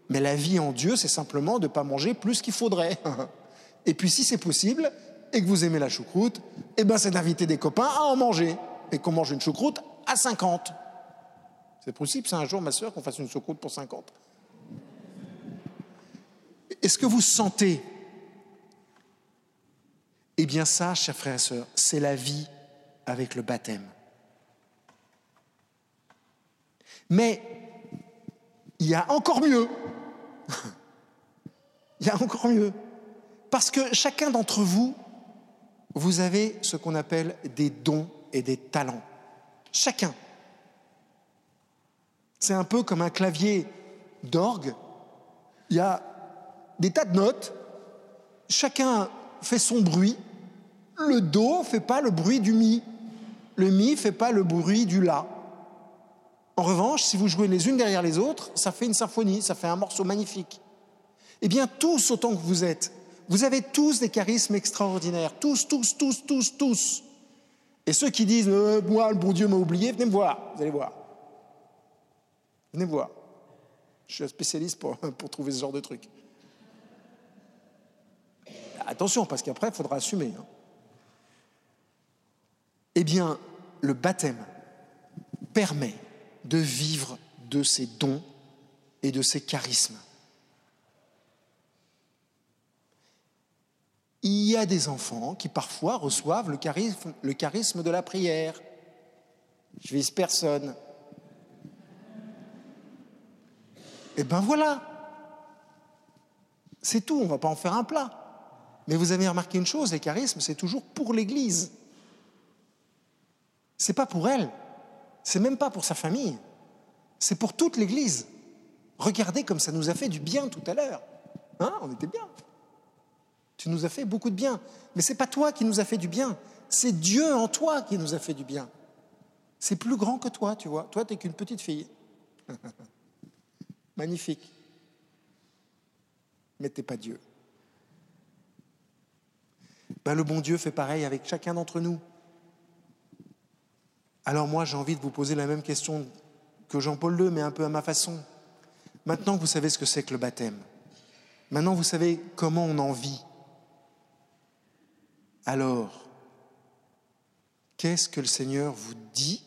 Mais la vie en Dieu, c'est simplement de ne pas manger plus qu'il faudrait. <laughs> Et puis, si c'est possible, et que vous aimez la choucroute, eh ben, c'est d'inviter des copains à en manger. Et qu'on mange une choucroute à 50. C'est possible, c'est un jour, ma soeur, qu'on fasse une choucroute pour 50. Est-ce que vous sentez? Eh bien ça, chers frères et sœurs, c'est la vie avec le baptême. Mais il y a encore mieux. <laughs> il y a encore mieux. Parce que chacun d'entre vous, vous avez ce qu'on appelle des dons et des talents. Chacun. C'est un peu comme un clavier d'orgue. Il y a des tas de notes, chacun fait son bruit, le Do fait pas le bruit du Mi, le Mi fait pas le bruit du La. En revanche, si vous jouez les unes derrière les autres, ça fait une symphonie, ça fait un morceau magnifique. Eh bien, tous autant que vous êtes, vous avez tous des charismes extraordinaires, tous, tous, tous, tous, tous. Et ceux qui disent euh, Moi, le bon Dieu m'a oublié, venez me voir, vous allez voir. Venez me voir. Je suis un spécialiste pour, <laughs> trouver ce genre de trucs. Attention, parce qu'après, il faudra assumer. Hein. Eh bien, le baptême permet de vivre de ses dons et de ses charismes. Il y a des enfants qui parfois reçoivent le charisme, de la prière. Je vise personne. Eh ben voilà. C'est tout, on ne va pas en faire un plat. Mais vous avez remarqué une chose, les charismes, c'est toujours pour l'Église. C'est pas pour elle. C'est même pas pour sa famille. C'est pour toute l'Église. Regardez comme ça nous a fait du bien tout à l'heure. Hein On était bien. Tu nous as fait beaucoup de bien. Mais c'est pas toi qui nous a fait du bien. C'est Dieu en toi qui nous a fait du bien. C'est plus grand que toi, tu vois. Toi, tu n'es qu'une petite fille. <laughs> Magnifique. Mais tu n'es pas Dieu. Ben, le bon Dieu fait pareil avec chacun d'entre nous. Alors moi, j'ai envie de vous poser la même question que Jean-Paul II, mais un peu à ma façon. Maintenant que vous savez ce que c'est que le baptême, maintenant vous savez comment on en vit, alors, qu'est-ce que le Seigneur vous dit?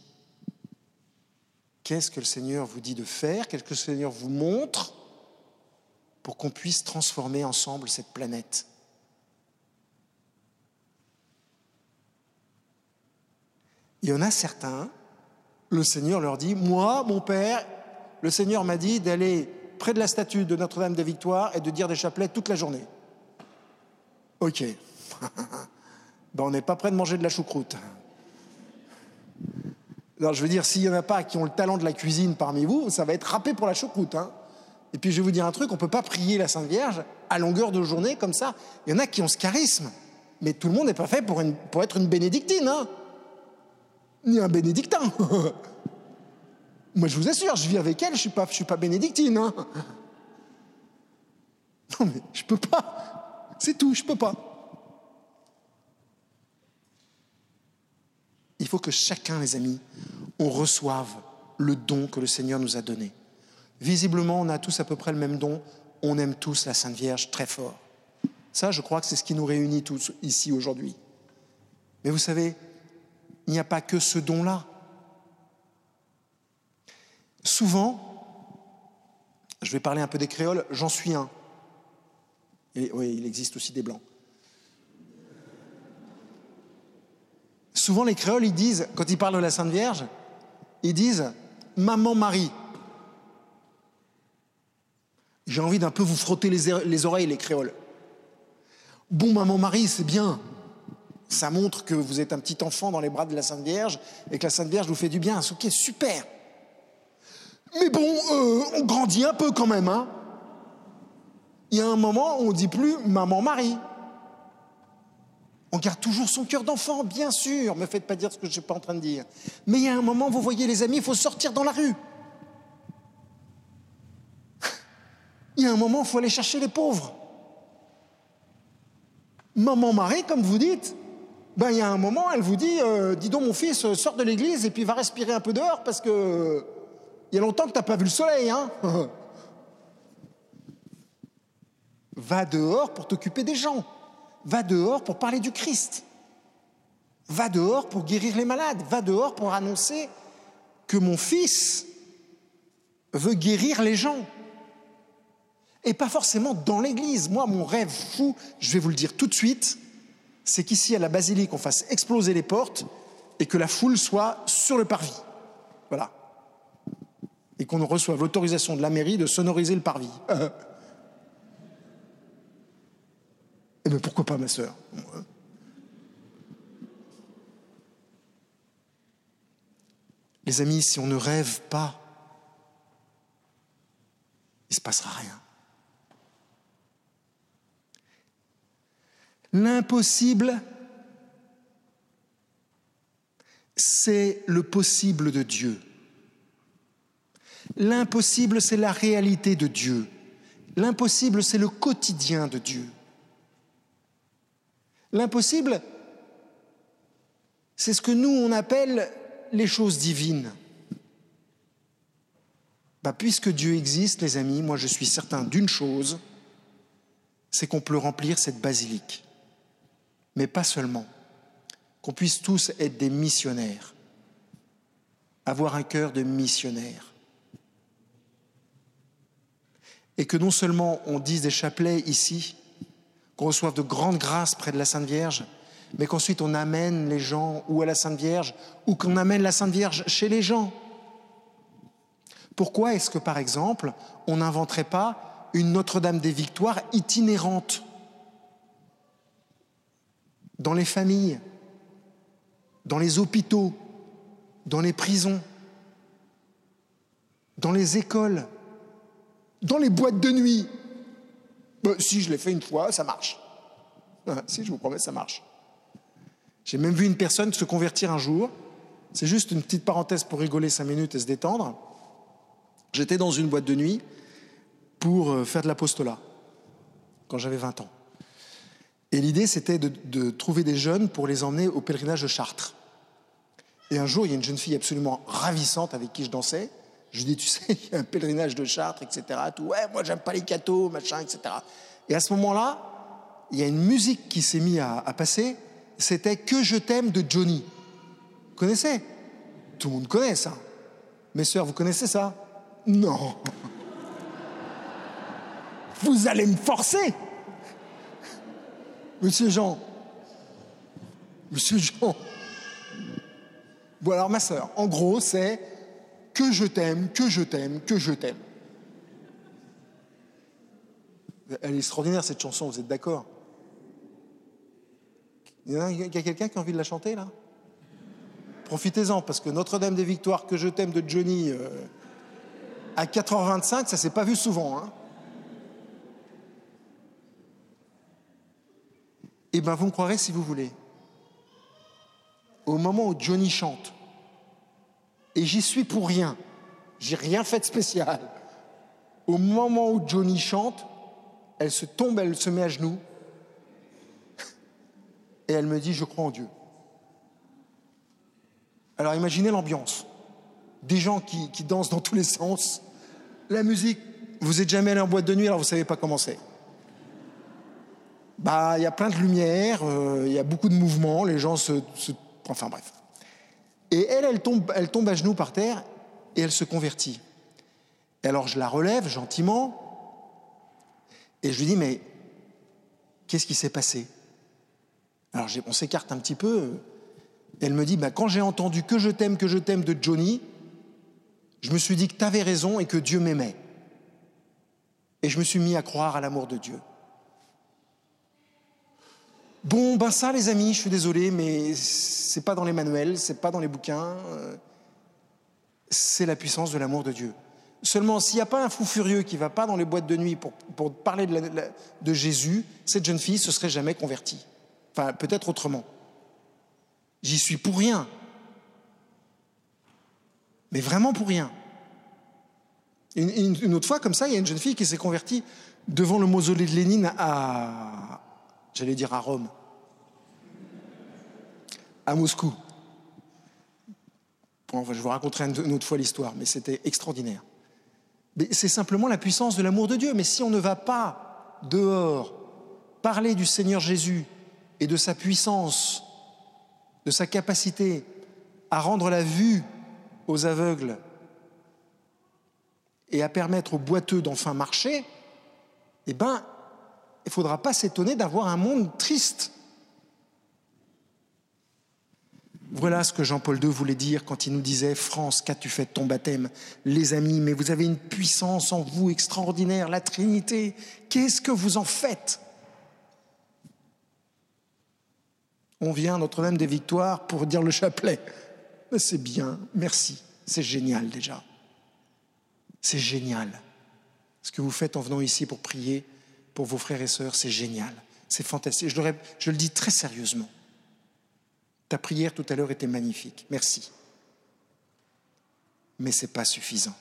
Qu'est-ce que le Seigneur vous dit de faire? Qu'est-ce que le Seigneur vous montre pour qu'on puisse transformer ensemble cette planète? Il y en a certains, le Seigneur leur dit, moi, mon Père, le Seigneur m'a dit d'aller près de la statue de Notre-Dame des Victoires et de dire des chapelets toute la journée. Ok. <laughs> ben, on n'est pas prêt de manger de la choucroute. Alors, je veux dire, s'il n'y en a pas qui ont le talent de la cuisine parmi vous, ça va être râpé pour la choucroute. Hein. Et puis, je vais vous dire un truc, on ne peut pas prier la Sainte Vierge à longueur de journée comme ça. Il y en a qui ont ce charisme. Mais tout le monde n'est pas fait pour, être une bénédictine. Hein ni un bénédictin. <laughs> Moi, je vous assure, je vis avec elle, je ne suis, pas, suis pas bénédictine. Hein. Non, mais je peux pas. C'est tout, je peux pas. Faut que chacun, les amis, on reçoive le don que le Seigneur nous a donné. Visiblement, on a tous à peu près le même don. On aime tous la Sainte Vierge très fort. Ça, je crois que c'est ce qui nous réunit tous ici aujourd'hui. Mais vous savez, il n'y a pas que ce don-là. Souvent, je vais parler un peu des créoles, j'en suis un. oui, il existe aussi des blancs. Souvent, les créoles, ils disent, quand ils parlent de la Sainte Vierge, ils disent Maman Marie. J'ai envie d'un peu vous frotter les, les oreilles, les créoles. Bon, Maman Marie, c'est bien. Ça montre que vous êtes un petit enfant dans les bras de la Sainte Vierge et que la Sainte Vierge vous fait du bien. Ok, super. Mais bon, euh, on grandit un peu quand même. Hein il y a un moment où on ne dit plus maman-Marie. On garde toujours son cœur d'enfant, bien sûr. Ne me faites pas dire ce que je ne suis pas en train de dire. Mais il y a un moment, vous voyez les amis, il faut sortir dans la rue. Il y a un moment, il faut aller chercher les pauvres. Maman Marie, comme vous dites, ben, il y a un moment, elle vous dit euh, Dis donc, mon fils, euh, sors de l'église et puis va respirer un peu dehors parce que euh, il y a longtemps que tu n'as pas vu le soleil. Hein <laughs> va dehors pour t'occuper des gens. Va dehors pour parler du Christ. Va dehors pour guérir les malades. Va dehors pour annoncer que mon fils veut guérir les gens. Et pas forcément dans l'église. Moi, mon rêve fou, je vais vous le dire tout de suite, c'est qu'ici à la basilique, on fasse exploser les portes et que la foule soit sur le parvis. Voilà. Et qu'on reçoive l'autorisation de la mairie de sonoriser le parvis. <laughs> Eh bien, pourquoi pas, ma sœur? Les amis, si on ne rêve pas, il ne se passera rien. L'impossible, c'est le possible de Dieu. L'impossible, c'est la réalité de Dieu. L'impossible, c'est le quotidien de Dieu. L'impossible, c'est ce que nous, on appelle les choses divines. Bah, puisque Dieu existe, les amis, moi je suis certain d'une chose, c'est qu'on peut remplir cette basilique. Mais pas seulement. Qu'on puisse tous être des missionnaires. Avoir un cœur de missionnaire. Et que non seulement on dise des chapelets ici, qu'on reçoive de grandes grâces près de la Sainte Vierge, mais qu'ensuite on amène les gens ou à la Sainte Vierge, ou qu'on amène la Sainte Vierge chez les gens. Pourquoi est-ce que, par exemple, on n'inventerait pas une Notre-Dame des Victoires itinérante dans les familles, dans les hôpitaux, dans les prisons, dans les écoles, dans les boîtes de nuit? Bah, si je l'ai fait une fois, ça marche. Ah, si, je vous promets, ça marche. J'ai même vu une personne se convertir un jour. C'est juste une petite parenthèse pour rigoler cinq minutes et se détendre. J'étais dans une boîte de nuit pour euh, faire de l'apostolat quand j'avais 20 ans. Et l'idée, c'était de, de, trouver des jeunes pour les emmener au pèlerinage de Chartres. Et un jour, il y a une jeune fille absolument ravissante avec qui je dansais. Je dis, tu sais, <laughs> il y a un pèlerinage de Chartres, etc. Tout, ouais, moi, j'aime pas les cathos, machin, etc. Et à ce moment-là, il y a une musique qui s'est mise à, à, passer. C'était Que je t'aime de Johnny. Vous connaissez? Tout le monde connaît ça. Mes sœurs, vous connaissez ça? Non. <laughs> Vous allez me forcer Monsieur Jean. Monsieur Jean. Bon, alors, ma sœur, en gros, c'est que je t'aime, que je t'aime, que je t'aime. Elle est extraordinaire cette chanson, vous êtes d'accord? Il y a, quelqu'un qui a envie de la chanter là? Profitez-en, parce que Notre-Dame des Victoires, que je t'aime de Johnny, euh, à 4h25, ça s'est pas vu souvent. Hein Eh bien, vous me croirez si vous voulez. Au moment où Johnny chante, et j'y suis pour rien. J'ai rien fait de spécial. Au moment où Johnny chante, elle se tombe, elle se met à genoux et elle me dit Je crois en Dieu. Alors imaginez l'ambiance. Des gens qui, qui, dansent dans tous les sens. La musique, vous êtes jamais allé en boîte de nuit, alors vous ne savez pas comment c'est. Bah, il y a plein de lumière, euh, il y a beaucoup de mouvements, les gens se, se. Enfin bref. Et elle, elle tombe, elle tombe à genoux par terre et elle se convertit. Et alors je la relève gentiment et je lui dis, mais qu'est-ce qui s'est passé? Alors on s'écarte un petit peu. Elle me dit, bah, quand j'ai entendu que je t'aime, que je t'aime de Johnny, je me suis dit que tu avais raison et que Dieu m'aimait. Et je me suis mis à croire à l'amour de Dieu. Bon, ben ça, les amis, je suis désolé, mais c'est pas dans les manuels, c'est pas dans les bouquins. C'est la puissance de l'amour de Dieu. Seulement, s'il n'y a pas un fou furieux qui va pas dans les boîtes de nuit pour, parler de, de Jésus, cette jeune fille se serait jamais convertie. Enfin, peut-être autrement. J'y suis pour rien. Mais vraiment pour rien. Une, autre fois, comme ça, il y a une jeune fille qui s'est convertie devant le mausolée de Lénine à, j'allais dire à Rome, à Moscou. Je vous raconterai une autre fois l'histoire, mais c'était extraordinaire. C'est simplement la puissance de l'amour de Dieu. Mais si on ne va pas dehors parler du Seigneur Jésus et de sa puissance, de sa capacité à rendre la vue aux aveugles et à permettre aux boiteux d'enfin marcher, eh bien, il ne faudra pas s'étonner d'avoir un monde triste. Voilà ce que Jean-Paul II voulait dire quand il nous disait France, qu'as-tu fait de ton baptême? Les amis, mais vous avez une puissance en vous extraordinaire, la Trinité. Qu'est-ce que vous en faites? On vient à Notre-Dame des Victoires pour dire le chapelet. C'est bien, merci, c'est génial déjà. C'est génial. Ce que vous faites en venant ici pour prier pour vos frères et sœurs, c'est génial. C'est fantastique. Je le, dis très sérieusement. Ta prière tout à l'heure était magnifique. Merci. Mais ce n'est pas suffisant.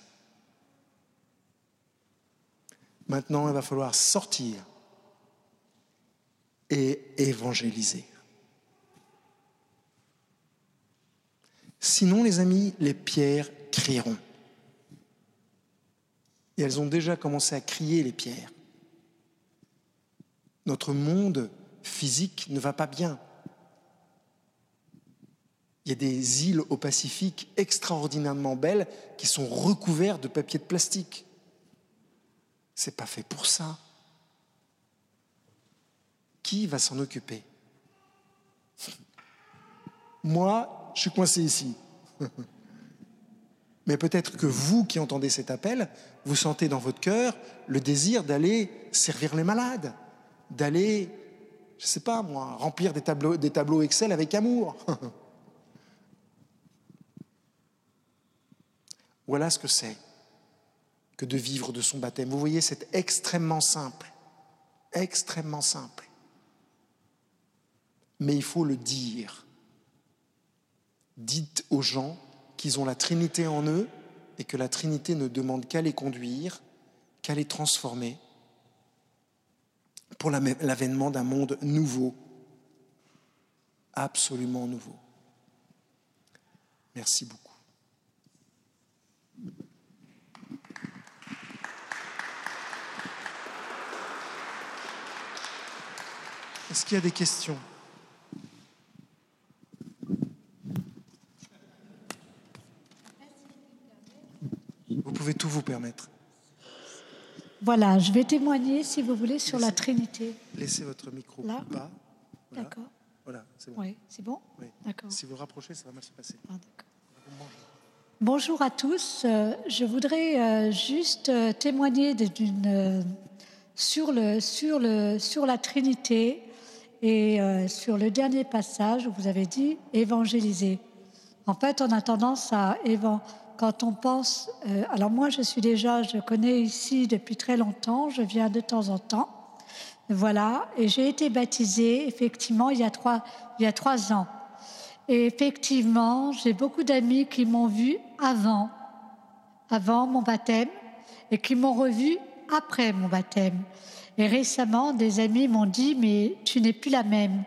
Maintenant, il va falloir sortir et évangéliser. Sinon, les amis, les pierres crieront. Et elles ont déjà commencé à crier, les pierres. Notre monde physique ne va pas bien. Il y a des îles au Pacifique extraordinairement belles qui sont recouvertes de papier de plastique. C'est pas fait pour ça. Qui va s'en occuper? Moi, je suis coincé ici. <laughs> Mais peut-être que vous qui entendez cet appel, vous sentez dans votre cœur le désir d'aller servir les malades, d'aller, je ne sais pas moi, remplir des tableaux, Excel avec amour. <laughs> voilà ce que c'est que de vivre de son baptême. Vous voyez, c'est extrêmement simple, extrêmement simple. Mais il faut le dire. Dites aux gens qu'ils ont la Trinité en eux et que la Trinité ne demande qu'à les conduire, qu'à les transformer pour l'avènement d'un monde nouveau, absolument nouveau. Merci beaucoup. Est-ce qu'il y a des questions? Vous pouvez tout vous permettre. Voilà, je vais témoigner, si vous voulez, sur la Trinité. Laissez votre micro Là bas. D'accord. Voilà, c'est bon. Oui, c'est bon Oui. D'accord. Si vous rapprochez, ça va mal se passer. Ah, Bonjour à tous. Euh, je voudrais euh, juste euh, témoigner d'une, sur, le, sur, le, sur la Trinité et sur le dernier passage où vous avez dit évangéliser. En fait, on a tendance à quand on pense, euh, alors moi je suis déjà, je connais ici depuis très longtemps, je viens de temps en temps, voilà, et j'ai été baptisée effectivement il y a trois, il y a trois ans. Et effectivement, j'ai beaucoup d'amis qui m'ont vu avant, avant mon baptême, et qui m'ont revu après mon baptême. Et récemment, des amis m'ont dit, mais tu n'es plus la même,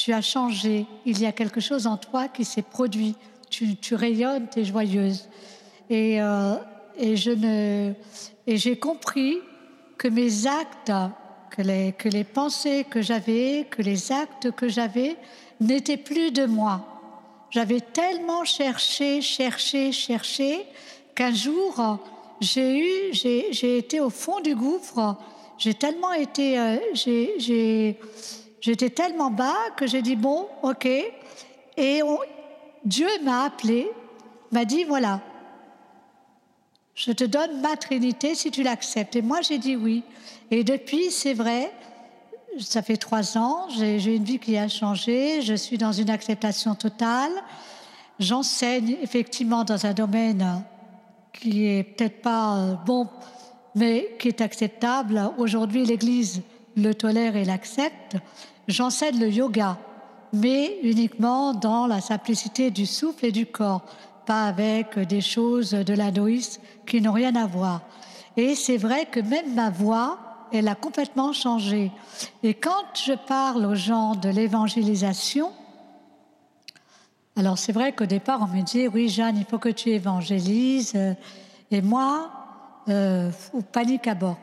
tu as changé, il y a quelque chose en toi qui s'est produit tu, rayonnes, tu es joyeuse. Et, euh, et je ne, et j'ai compris que mes actes, que les, que les pensées que j'avais, que les actes que j'avais n'étaient plus de moi. J'avais tellement cherché, cherché, cherché qu'un jour, j'ai eu, j'ai été au fond du gouffre. J'ai tellement été, euh, j'étais tellement bas que j'ai dit bon, ok. Et Dieu m'a appelé, m'a dit, voilà, je te donne ma Trinité si tu l'acceptes. Et moi, j'ai dit oui. Et depuis, c'est vrai, ça fait trois ans, j'ai une vie qui a changé, je suis dans une acceptation totale. J'enseigne effectivement dans un domaine qui est peut-être pas euh, bon, mais qui est acceptable. Aujourd'hui, l'Église le tolère et l'accepte. J'enseigne le yoga, mais uniquement dans la simplicité du souffle et du corps, pas avec des choses de l'anoïsme qui n'ont rien à voir. Et c'est vrai que même ma voix, elle a complètement changé. Et quand je parle aux gens de l'évangélisation, alors c'est vrai qu'au départ, on me dit, oui Jeanne, il faut que tu évangélises. Et moi, euh, panique à bord.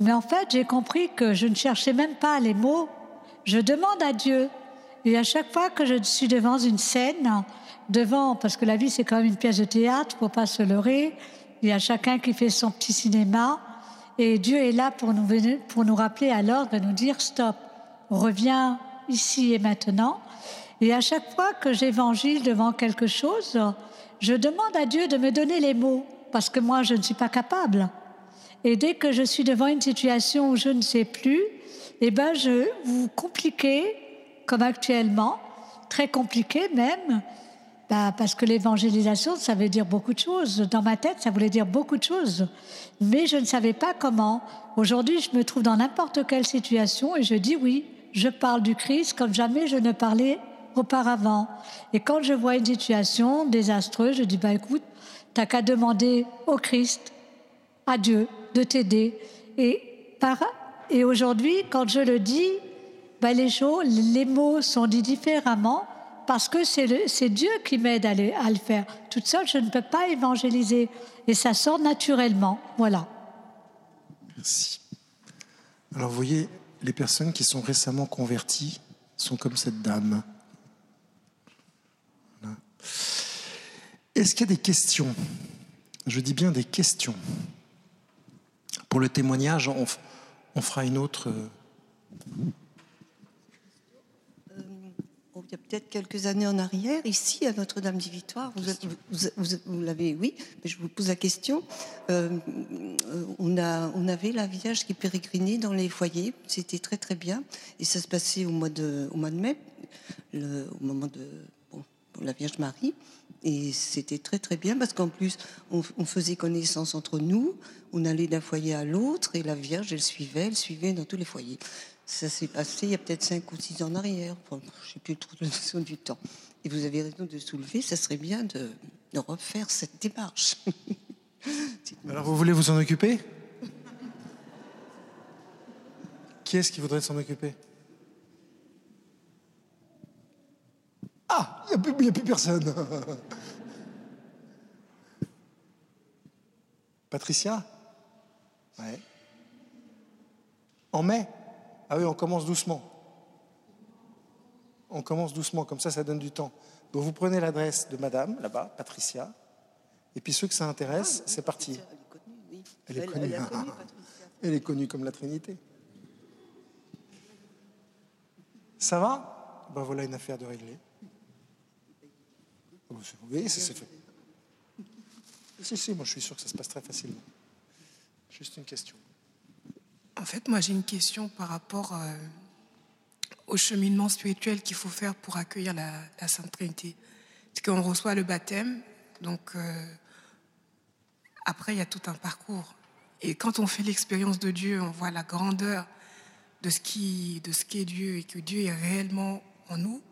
Mais en fait, j'ai compris que je ne cherchais même pas les mots. Je demande à Dieu. Et à chaque fois que je suis devant une scène, devant, parce que la vie c'est quand même une pièce de théâtre, faut pas se leurrer. Il y a chacun qui fait son petit cinéma. Et Dieu est là pour nous, pour nous rappeler à l'ordre et nous dire stop, reviens ici et maintenant. Et à chaque fois que j'évangile devant quelque chose, je demande à Dieu de me donner les mots, parce que moi je ne suis pas capable. Et dès que je suis devant une situation où je ne sais plus, eh ben je vous compliquez, comme actuellement, très compliqué même, bah, parce que l'évangélisation, ça veut dire beaucoup de choses. Dans ma tête, ça voulait dire beaucoup de choses. Mais je ne savais pas comment. Aujourd'hui, je me trouve dans n'importe quelle situation et je dis oui, je parle du Christ comme jamais je ne parlais auparavant. Et quand je vois une situation désastreuse, je dis, bah écoute, t'as qu'à demander au Christ, à Dieu, de t'aider. Et, et aujourd'hui, quand je le dis, bah les, choses, les mots sont dits différemment parce que c'est Dieu qui m'aide à, à, le faire. Toute seule, je ne peux pas évangéliser. Et ça sort naturellement. Voilà. Merci. Alors, vous voyez, les personnes qui sont récemment converties sont comme cette dame. Est-ce qu'il y a des questions? Je dis bien des questions. Pour le témoignage, on, fera une autre. Euh, il y a peut-être quelques années en arrière, ici à Notre-Dame des Victoires, vous, l'avez, oui, mais je vous pose la question. Euh, on, avait la Vierge qui pérégrinait dans les foyers, c'était très très bien, et ça se passait au mois de, au mois de mai, le, au moment de la Vierge Marie. Et c'était très très bien parce qu'en plus, on, faisait connaissance entre nous, on allait d'un foyer à l'autre et la Vierge, elle suivait, elle suivait dans tous les foyers. Ça s'est passé il y a peut-être 5 ou 6 ans en arrière. je ne sais plus trop notion du temps. Et vous avez raison de soulever, ça serait bien de, de refaire cette démarche. <laughs> Alors vous voulez vous en occuper? Qui est-ce qui voudrait s'en occuper? Ah, il n'y a, a, plus personne. Patricia? Ouais. En mai? Ah oui, on commence doucement. On commence doucement, comme ça, ça donne du temps. Donc vous prenez l'adresse de madame, là-bas, Patricia, et puis ceux que ça intéresse, c'est parti. Elle est connue. Elle est connue comme la Trinité. Ça va? Ben voilà une affaire de régler. Vous voyez, ça s'est fait. Si, si, moi je suis sûr que ça se passe très facilement. Juste une question. En fait, moi, j'ai une question par rapport euh, au cheminement spirituel qu'il faut faire pour accueillir la, Sainte Trinité. Parce qu'on reçoit le baptême, donc euh, après, il y a tout un parcours. Et quand on fait l'expérience de Dieu, on voit la grandeur de ce qui, de ce qu'est Dieu et que Dieu est réellement en nous.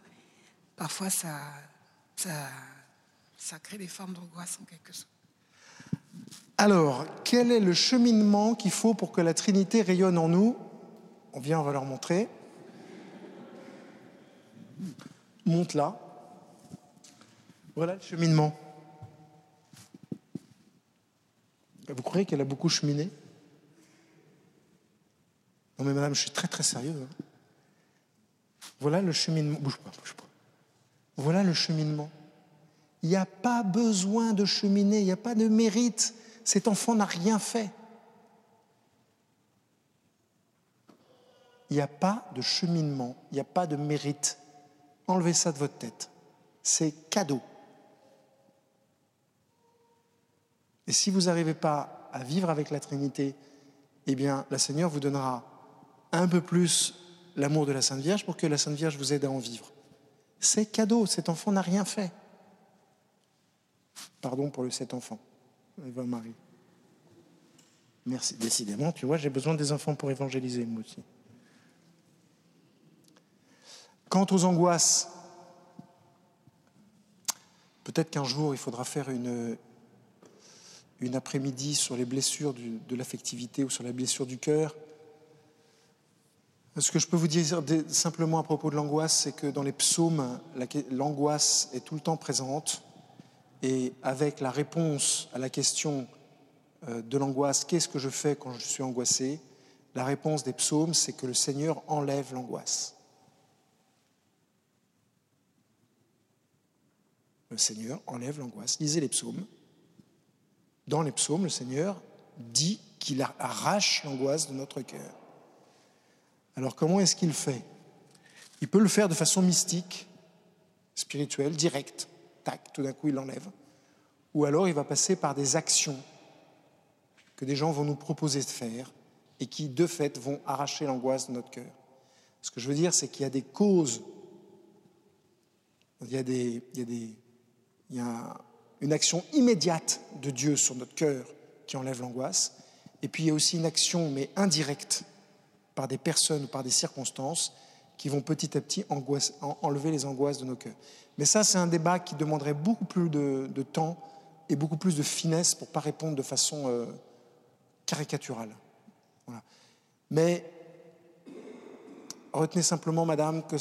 Parfois, ça, ça, crée des formes d'angoisse en quelque sorte. Alors, quel est le cheminement qu'il faut pour que la Trinité rayonne en nous? On vient, on va leur montrer. Monte là. Voilà le cheminement. Vous croyez qu'elle a beaucoup cheminé? Non mais madame, je suis très très sérieux. Hein. Voilà le cheminement. Bouge pas. Voilà le cheminement. Il n'y a pas besoin de cheminer, il n'y a pas de mérite cet enfant n'a rien fait. Il n'y a pas de cheminement, il n'y a pas de mérite. Enlevez ça de votre tête. C'est cadeau. Et si vous n'arrivez pas à vivre avec la Trinité, eh bien, la Seigneur vous donnera un peu plus l'amour de la Sainte Vierge pour que la Sainte Vierge vous aide à en vivre. C'est cadeau, cet enfant n'a rien fait. Pardon pour le cet enfant. Eva Marie. Merci. Décidément, tu vois, j'ai besoin des enfants pour évangéliser, moi aussi. Quant aux angoisses, peut-être qu'un jour, il faudra faire une, une après-midi sur les blessures de l'affectivité ou sur la blessure du cœur. Ce que je peux vous dire simplement à propos de l'angoisse, c'est que dans les psaumes, l'angoisse est tout le temps présente. Et avec la réponse à la question euh, de l'angoisse, qu'est-ce que je fais quand je suis angoissé La réponse des psaumes, c'est que le Seigneur enlève l'angoisse. Le Seigneur enlève l'angoisse. Lisez les psaumes. Dans les psaumes, le Seigneur dit qu'il arrache l'angoisse de notre cœur. Alors comment est-ce qu'il fait? Il peut le faire de façon mystique, spirituelle, directe. Tac, tout d'un coup il l'enlève. Ou alors il va passer par des actions que des gens vont nous proposer de faire et qui, de fait, vont arracher l'angoisse de notre cœur. Ce que je veux dire, c'est qu'il y a des causes, il y a, il y a une action immédiate de Dieu sur notre cœur qui enlève l'angoisse, et puis il y a aussi une action, mais indirecte, par des personnes ou par des circonstances qui vont petit à petit enlever les angoisses de nos cœurs. Mais ça, c'est un débat qui demanderait beaucoup plus de, temps et beaucoup plus de finesse pour ne pas répondre de façon euh, caricaturale. Mais retenez simplement, madame, que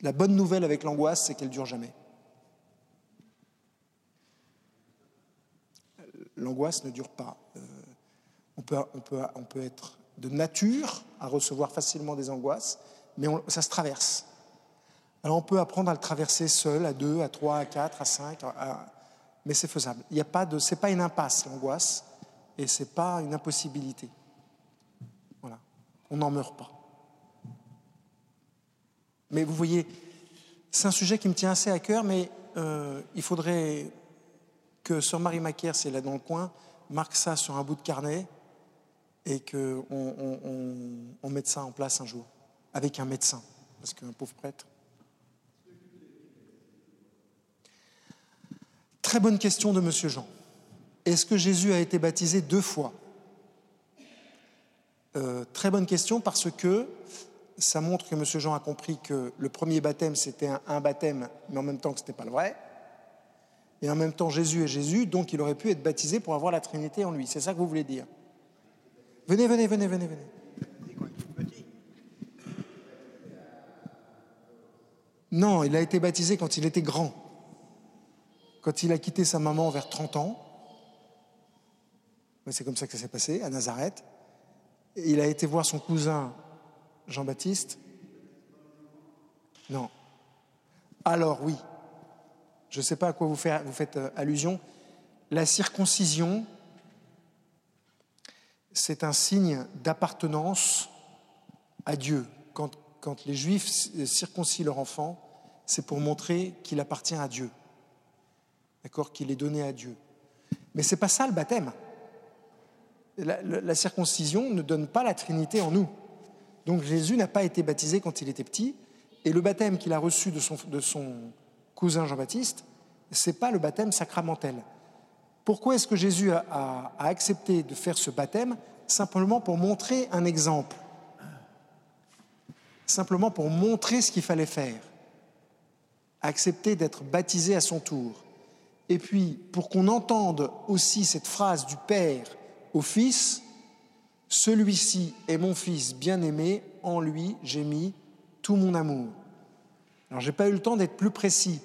la bonne nouvelle avec l'angoisse, c'est qu'elle dure jamais. L'angoisse ne dure pas. Euh, on, peut, on, peut, on peut être de nature à recevoir facilement des angoisses, mais ça se traverse. Alors on peut apprendre à le traverser seul, à deux, à trois, à quatre, à cinq, mais c'est faisable. Il n'y a pas de, c'est pas une impasse l'angoisse, et c'est pas une impossibilité. Voilà, on n'en meurt pas. Mais vous voyez, c'est un sujet qui me tient assez à cœur, mais euh, il faudrait que Sœur Marie Macaire, si elle est dans le coin, marque ça sur un bout de carnet et qu'on on, mette ça en place un jour, avec un médecin, parce qu'un pauvre prêtre. Très bonne question de Monsieur Jean. Est-ce que Jésus a été baptisé deux fois? Euh, Très bonne question parce que ça montre que Monsieur Jean a compris que le premier baptême, c'était un, un, baptême, mais en même temps que ce n'était pas le vrai. Et en même temps, Jésus est Jésus, donc il aurait pu être baptisé pour avoir la Trinité en lui. C'est ça que vous voulez dire? Venez, venez, venez, venez, venez. Non, il a été baptisé quand il était grand. Quand il a quitté sa maman vers 30 ans. C'est comme ça que ça s'est passé, à Nazareth. Il a été voir son cousin Jean-Baptiste. Non. Alors oui, je ne sais pas à quoi vous faites euh, allusion. La circoncision, c'est un signe d'appartenance à Dieu. Quand, les Juifs circoncient leur enfant, c'est pour montrer qu'il appartient à Dieu, d'accord, qu'il est donné à Dieu. Mais c'est pas ça le baptême. La, circoncision ne donne pas la Trinité en nous. Donc Jésus n'a pas été baptisé quand il était petit, et le baptême qu'il a reçu de son, de son cousin Jean-Baptiste, c'est pas le baptême sacramentel. Pourquoi est-ce que Jésus a, accepté de faire ce baptême? Simplement pour montrer un exemple. Simplement pour montrer ce qu'il fallait faire. Accepter d'être baptisé à son tour. Et puis, pour qu'on entende aussi cette phrase du Père au Fils, Celui-ci est mon Fils bien-aimé, en lui j'ai mis tout mon amour. Alors, je n'ai pas eu le temps d'être plus précis,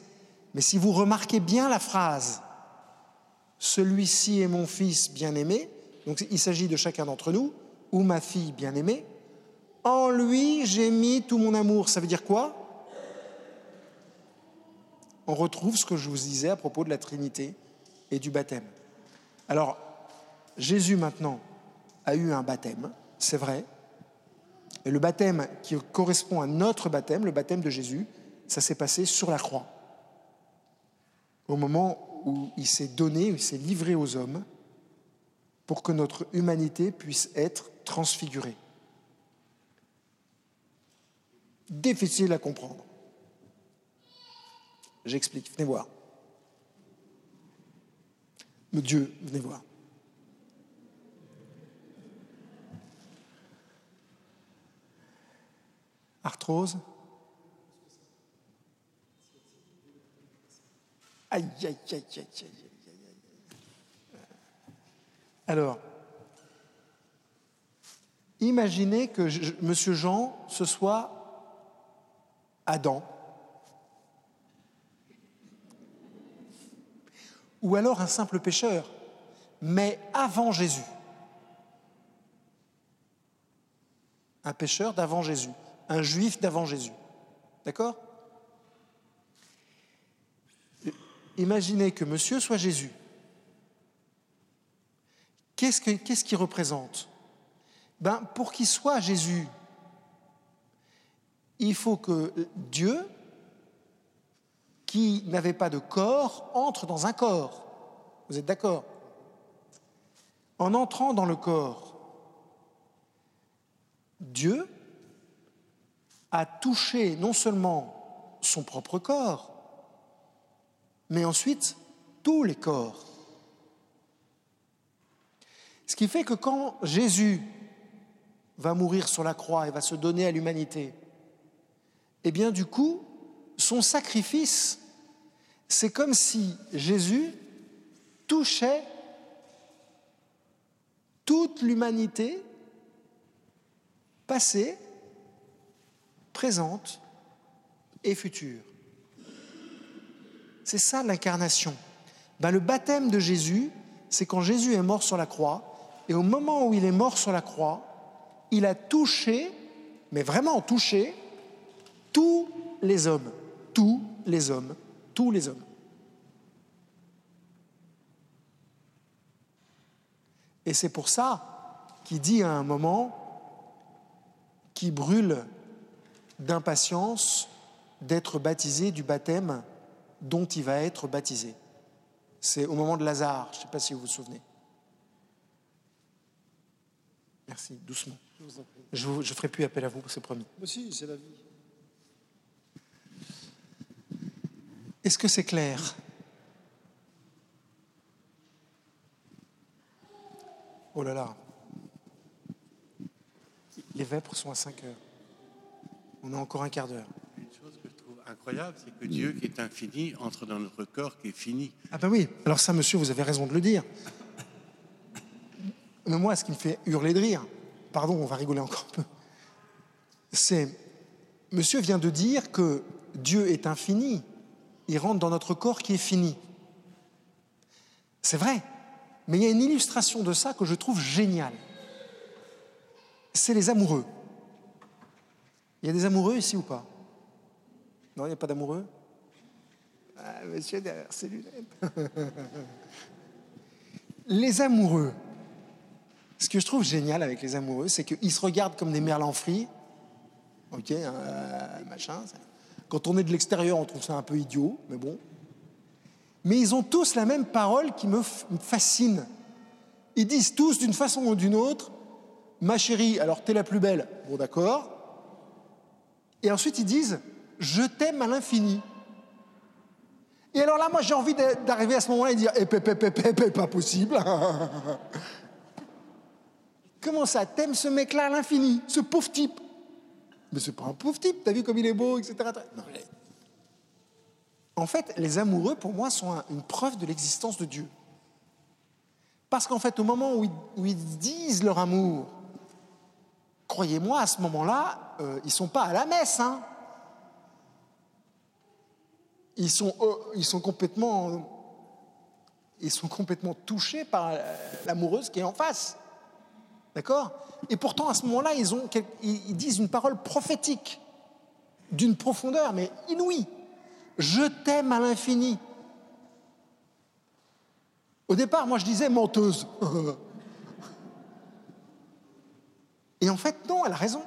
mais si vous remarquez bien la phrase, celui-ci est mon fils bien-aimé, donc il s'agit de chacun d'entre nous, ou ma fille bien-aimée, en lui j'ai mis tout mon amour. Ça veut dire quoi? On retrouve ce que je vous disais à propos de la Trinité et du baptême. Alors, Jésus maintenant a eu un baptême, c'est vrai, et le baptême qui correspond à notre baptême, le baptême de Jésus, ça s'est passé sur la croix. Au moment où il s'est donné, où il s'est livré aux hommes pour que notre humanité puisse être transfigurée. difficile à comprendre. J'explique, venez voir. Dieu, venez voir. Arthrose. Aïe, aïe, aïe, aïe, aïe, aïe. Alors, imaginez que M. Monsieur Jean, ce soit Adam. Ou alors un simple pécheur, mais avant Jésus. Un pécheur d'avant Jésus, un juif d'avant Jésus. D'accord? Imaginez que monsieur soit Jésus. Qu'est-ce qu'il qu représente? Ben, Pour qu'il soit Jésus, il faut que Dieu, qui n'avait pas de corps, entre dans un corps. Vous êtes d'accord? En entrant dans le corps, Dieu a touché non seulement son propre corps, mais ensuite tous les corps. Ce qui fait que quand Jésus va mourir sur la croix et va se donner à l'humanité, eh bien du coup, son sacrifice, c'est comme si Jésus touchait toute l'humanité passée, présente et future. C'est ça l'incarnation. Ben, le baptême de Jésus, c'est quand Jésus est mort sur la croix, et au moment où il est mort sur la croix, il a touché, mais vraiment touché, tous les hommes, tous les hommes, tous les hommes. Et c'est pour ça qu'il dit à un moment, qui brûle d'impatience d'être baptisé du baptême dont il va être baptisé. C'est au moment de Lazare, je ne sais pas si vous vous souvenez. Merci, doucement. Je ne ferai plus appel à vous, c'est promis. Mais si, c'est la vie. Est-ce que c'est clair? Oh là là. Les vêpres sont à 5 heures. On a encore un quart d'heure incroyable, c'est que Dieu qui est infini entre dans notre corps qui est fini. Ah ben oui, alors ça, monsieur, vous avez raison de le dire. Mais moi, ce qui me fait hurler de rire, pardon, on va rigoler encore un peu, c'est, monsieur vient de dire que Dieu est infini, il rentre dans notre corps qui est fini. C'est vrai, mais il y a une illustration de ça que je trouve géniale. C'est les amoureux. Il y a des amoureux ici ou pas? Non, il n'y a pas d'amoureux? Ah, Monsieur derrière ses lunettes. <laughs> les amoureux. Ce que je trouve génial avec les amoureux, c'est qu'ils se regardent comme des merlans frits. Ok, hein, machin. Quand on est de l'extérieur, on trouve ça un peu idiot, mais bon. Mais ils ont tous la même parole qui me fascine. Ils disent tous d'une façon ou d'une autre, ma chérie, alors t'es la plus belle. Bon, d'accord. Et ensuite ils disent, je t'aime à l'infini. Et alors là, moi, j'ai envie d'arriver à ce moment-là et dire, eh, pas possible. <laughs> Comment ça, t'aimes ce mec-là à l'infini, ce pauvre type? Mais c'est pas un pauvre type, t'as vu comme il est beau, etc. En fait, les amoureux, pour moi, sont une preuve de l'existence de Dieu. Parce qu'en fait, au moment où ils, disent leur amour, croyez-moi, à ce moment-là, euh, ils ne sont pas à la messe. Hein ils sont, euh, ils sont, complètement, ils sont complètement touchés par l'amoureuse qui est en face. D'accord? Et pourtant, à ce moment-là, ils, ont, ils disent une parole prophétique, d'une profondeur, mais inouïe. Je t'aime à l'infini. Au départ, moi, je disais menteuse. <laughs> Et en fait, non, elle a raison.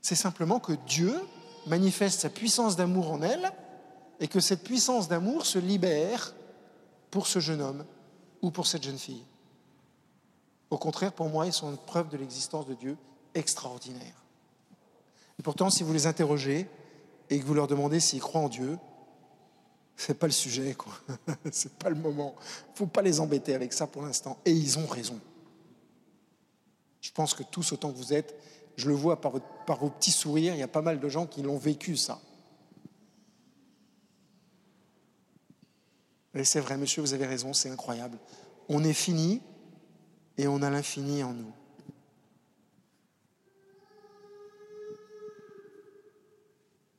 C'est simplement que Dieu manifeste sa puissance d'amour en elle et que cette puissance d'amour se libère pour ce jeune homme ou pour cette jeune fille. Au contraire, pour moi, ils sont une preuve de l'existence de Dieu extraordinaire. Et pourtant, si vous les interrogez et que vous leur demandez s'ils croient en Dieu, c'est pas le sujet, quoi. <laughs> c'est pas le moment. Faut pas les embêter avec ça pour l'instant. Et ils ont raison. Je pense que tous autant que vous êtes, je le vois par, vos petits sourires, il y a pas mal de gens qui l'ont vécu, ça. Et c'est vrai, monsieur, vous avez raison, c'est incroyable. On est fini et on a l'infini en nous.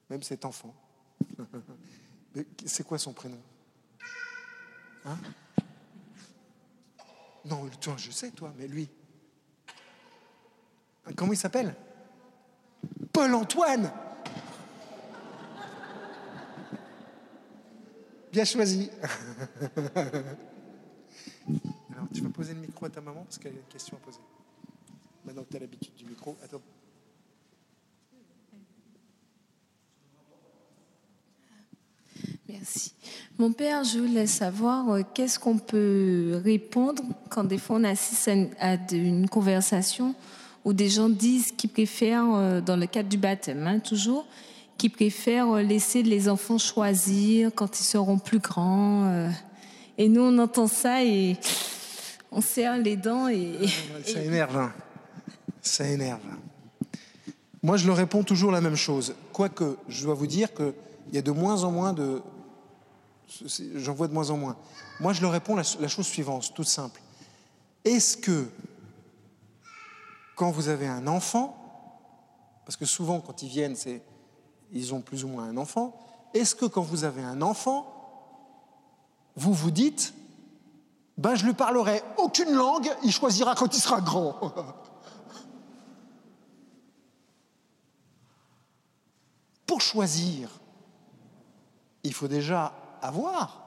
Même cet enfant. <laughs> C'est quoi son prénom? Hein? Non, toi, je sais, toi, mais lui. Comment il s'appelle? Paul-Antoine Bien choisi. <laughs> Alors, tu vas poser le micro à ta maman parce qu'elle a une question à poser. Maintenant que tu as l'habitude du micro, attends. Merci. Mon père, je voulais savoir euh, qu'est-ce qu'on peut répondre quand des fois on assiste à une conversation où des gens disent qu'ils préfèrent, euh, dans le cadre du baptême, hein, toujours, qui préfèrent euh, laisser les enfants choisir quand ils seront plus grands. Euh. Et nous, on entend ça et on serre les dents et... Ça énerve. Hein. Ça énerve. Moi, je leur réponds toujours la même chose. Quoique, je dois vous dire qu'il y a de moins en moins de... J'en vois de moins en moins. Moi, je leur réponds la chose suivante, toute simple. Est-ce que quand vous avez un enfant, parce que souvent quand ils viennent, ils ont plus ou moins un enfant. Est-ce que quand vous avez un enfant, vous vous dites, ben je lui parlerai aucune langue, il choisira quand il sera grand. <laughs> Pour choisir, il faut déjà avoir.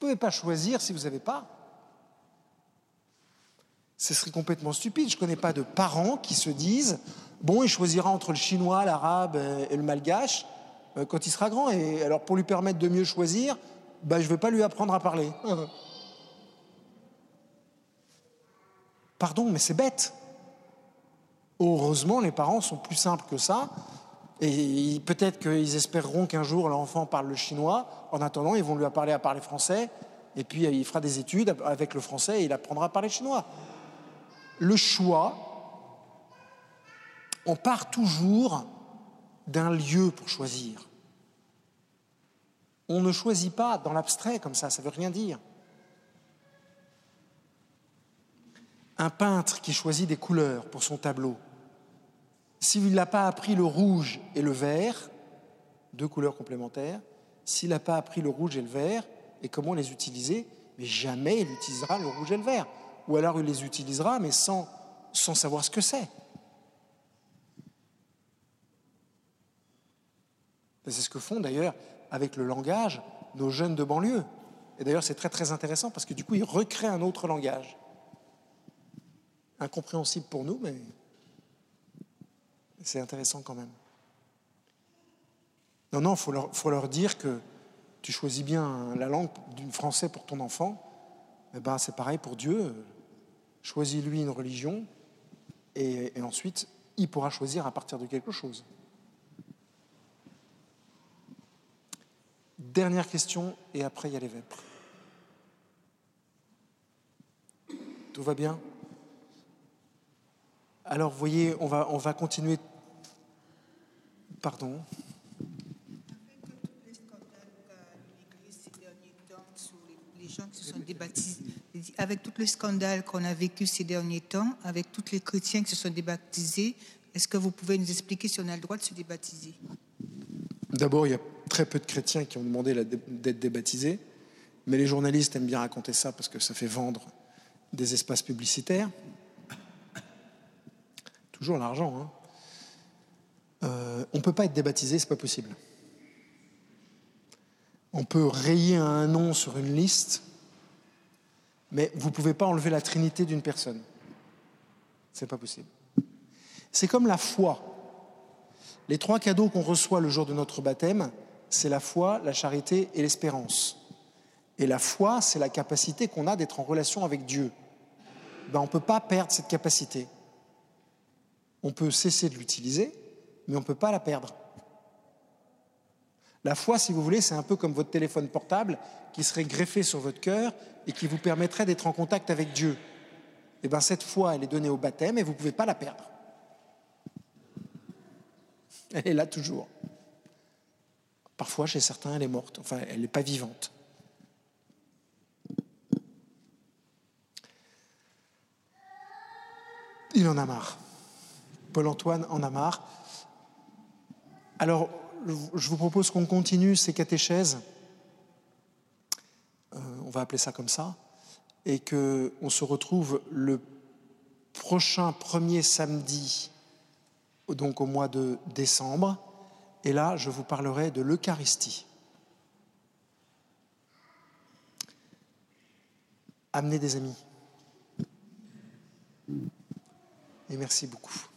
Vous ne pouvez pas choisir si vous n'avez pas. Ce serait complètement stupide. Je ne connais pas de parents qui se disent bon, il choisira entre le chinois, l'arabe et le malgache euh, quand il sera grand. Et alors, pour lui permettre de mieux choisir, ben, je ne vais pas lui apprendre à parler. <laughs> Pardon, mais c'est bête. Heureusement, les parents sont plus simples que ça. Et peut-être qu'ils espéreront qu'un jour l'enfant parle le chinois. En attendant, ils vont lui apprendre à parler français. Et puis, il fera des études avec le français et il apprendra à parler chinois. Le choix, on part toujours d'un lieu pour choisir. On ne choisit pas dans l'abstrait comme ça, ça ne veut rien dire. Un peintre qui choisit des couleurs pour son tableau, s'il n'a pas appris le rouge et le vert, deux couleurs complémentaires, s'il n'a pas appris le rouge et le vert et comment les utiliser, mais jamais il utilisera le rouge et le vert. Ou alors il les utilisera, mais sans, sans savoir ce que c'est. C'est ce que font d'ailleurs avec le langage nos jeunes de banlieue. Et d'ailleurs, c'est très très intéressant parce que du coup, ils recréent un autre langage. Incompréhensible pour nous, mais c'est intéressant quand même. Non, non, il faut leur, faut leur dire que tu choisis bien la langue du français pour ton enfant. Eh ben, c'est pareil pour Dieu. Choisis-lui une religion et ensuite, il pourra choisir à partir de quelque chose. Dernière question, et après il y a les vêpres. Tout va bien? Alors, vous voyez, on va, on va continuer. Pardon avec tout le scandale qu'on a vécu ces derniers temps, avec tous les chrétiens qui se sont débaptisés, est-ce que vous pouvez nous expliquer si on a le droit de se débaptiser? D'abord, il y a très peu de chrétiens qui ont demandé d'être débaptisés, mais les journalistes aiment bien raconter ça parce que ça fait vendre des espaces publicitaires. Toujours l'argent. Hein. Euh, on ne peut pas être débaptisé, c'est pas possible. On peut rayer un nom sur une liste, mais vous ne pouvez pas enlever la trinité d'une personne. C'est pas possible. C'est comme la foi. Les trois cadeaux qu'on reçoit le jour de notre baptême, c'est la foi, la charité et l'espérance. Et la foi, c'est la capacité qu'on a d'être en relation avec Dieu. Ben, on ne peut pas perdre cette capacité. On peut cesser de l'utiliser, mais on ne peut pas la perdre. La foi, si vous voulez, c'est un peu comme votre téléphone portable qui serait greffé sur votre cœur et qui vous permettrait d'être en contact avec Dieu. Et eh bien cette foi, elle est donnée au baptême et vous ne pouvez pas la perdre. Elle est là toujours. Parfois, chez certains, elle est morte, enfin, elle n'est pas vivante. Il en a marre. Paul-Antoine en a marre. Alors, je vous propose qu'on continue ces catéchèses, euh, on va appeler ça comme ça, et qu'on se retrouve le prochain premier samedi, donc au mois de décembre, et là, je vous parlerai de l'Eucharistie. Amenez des amis. Et merci beaucoup.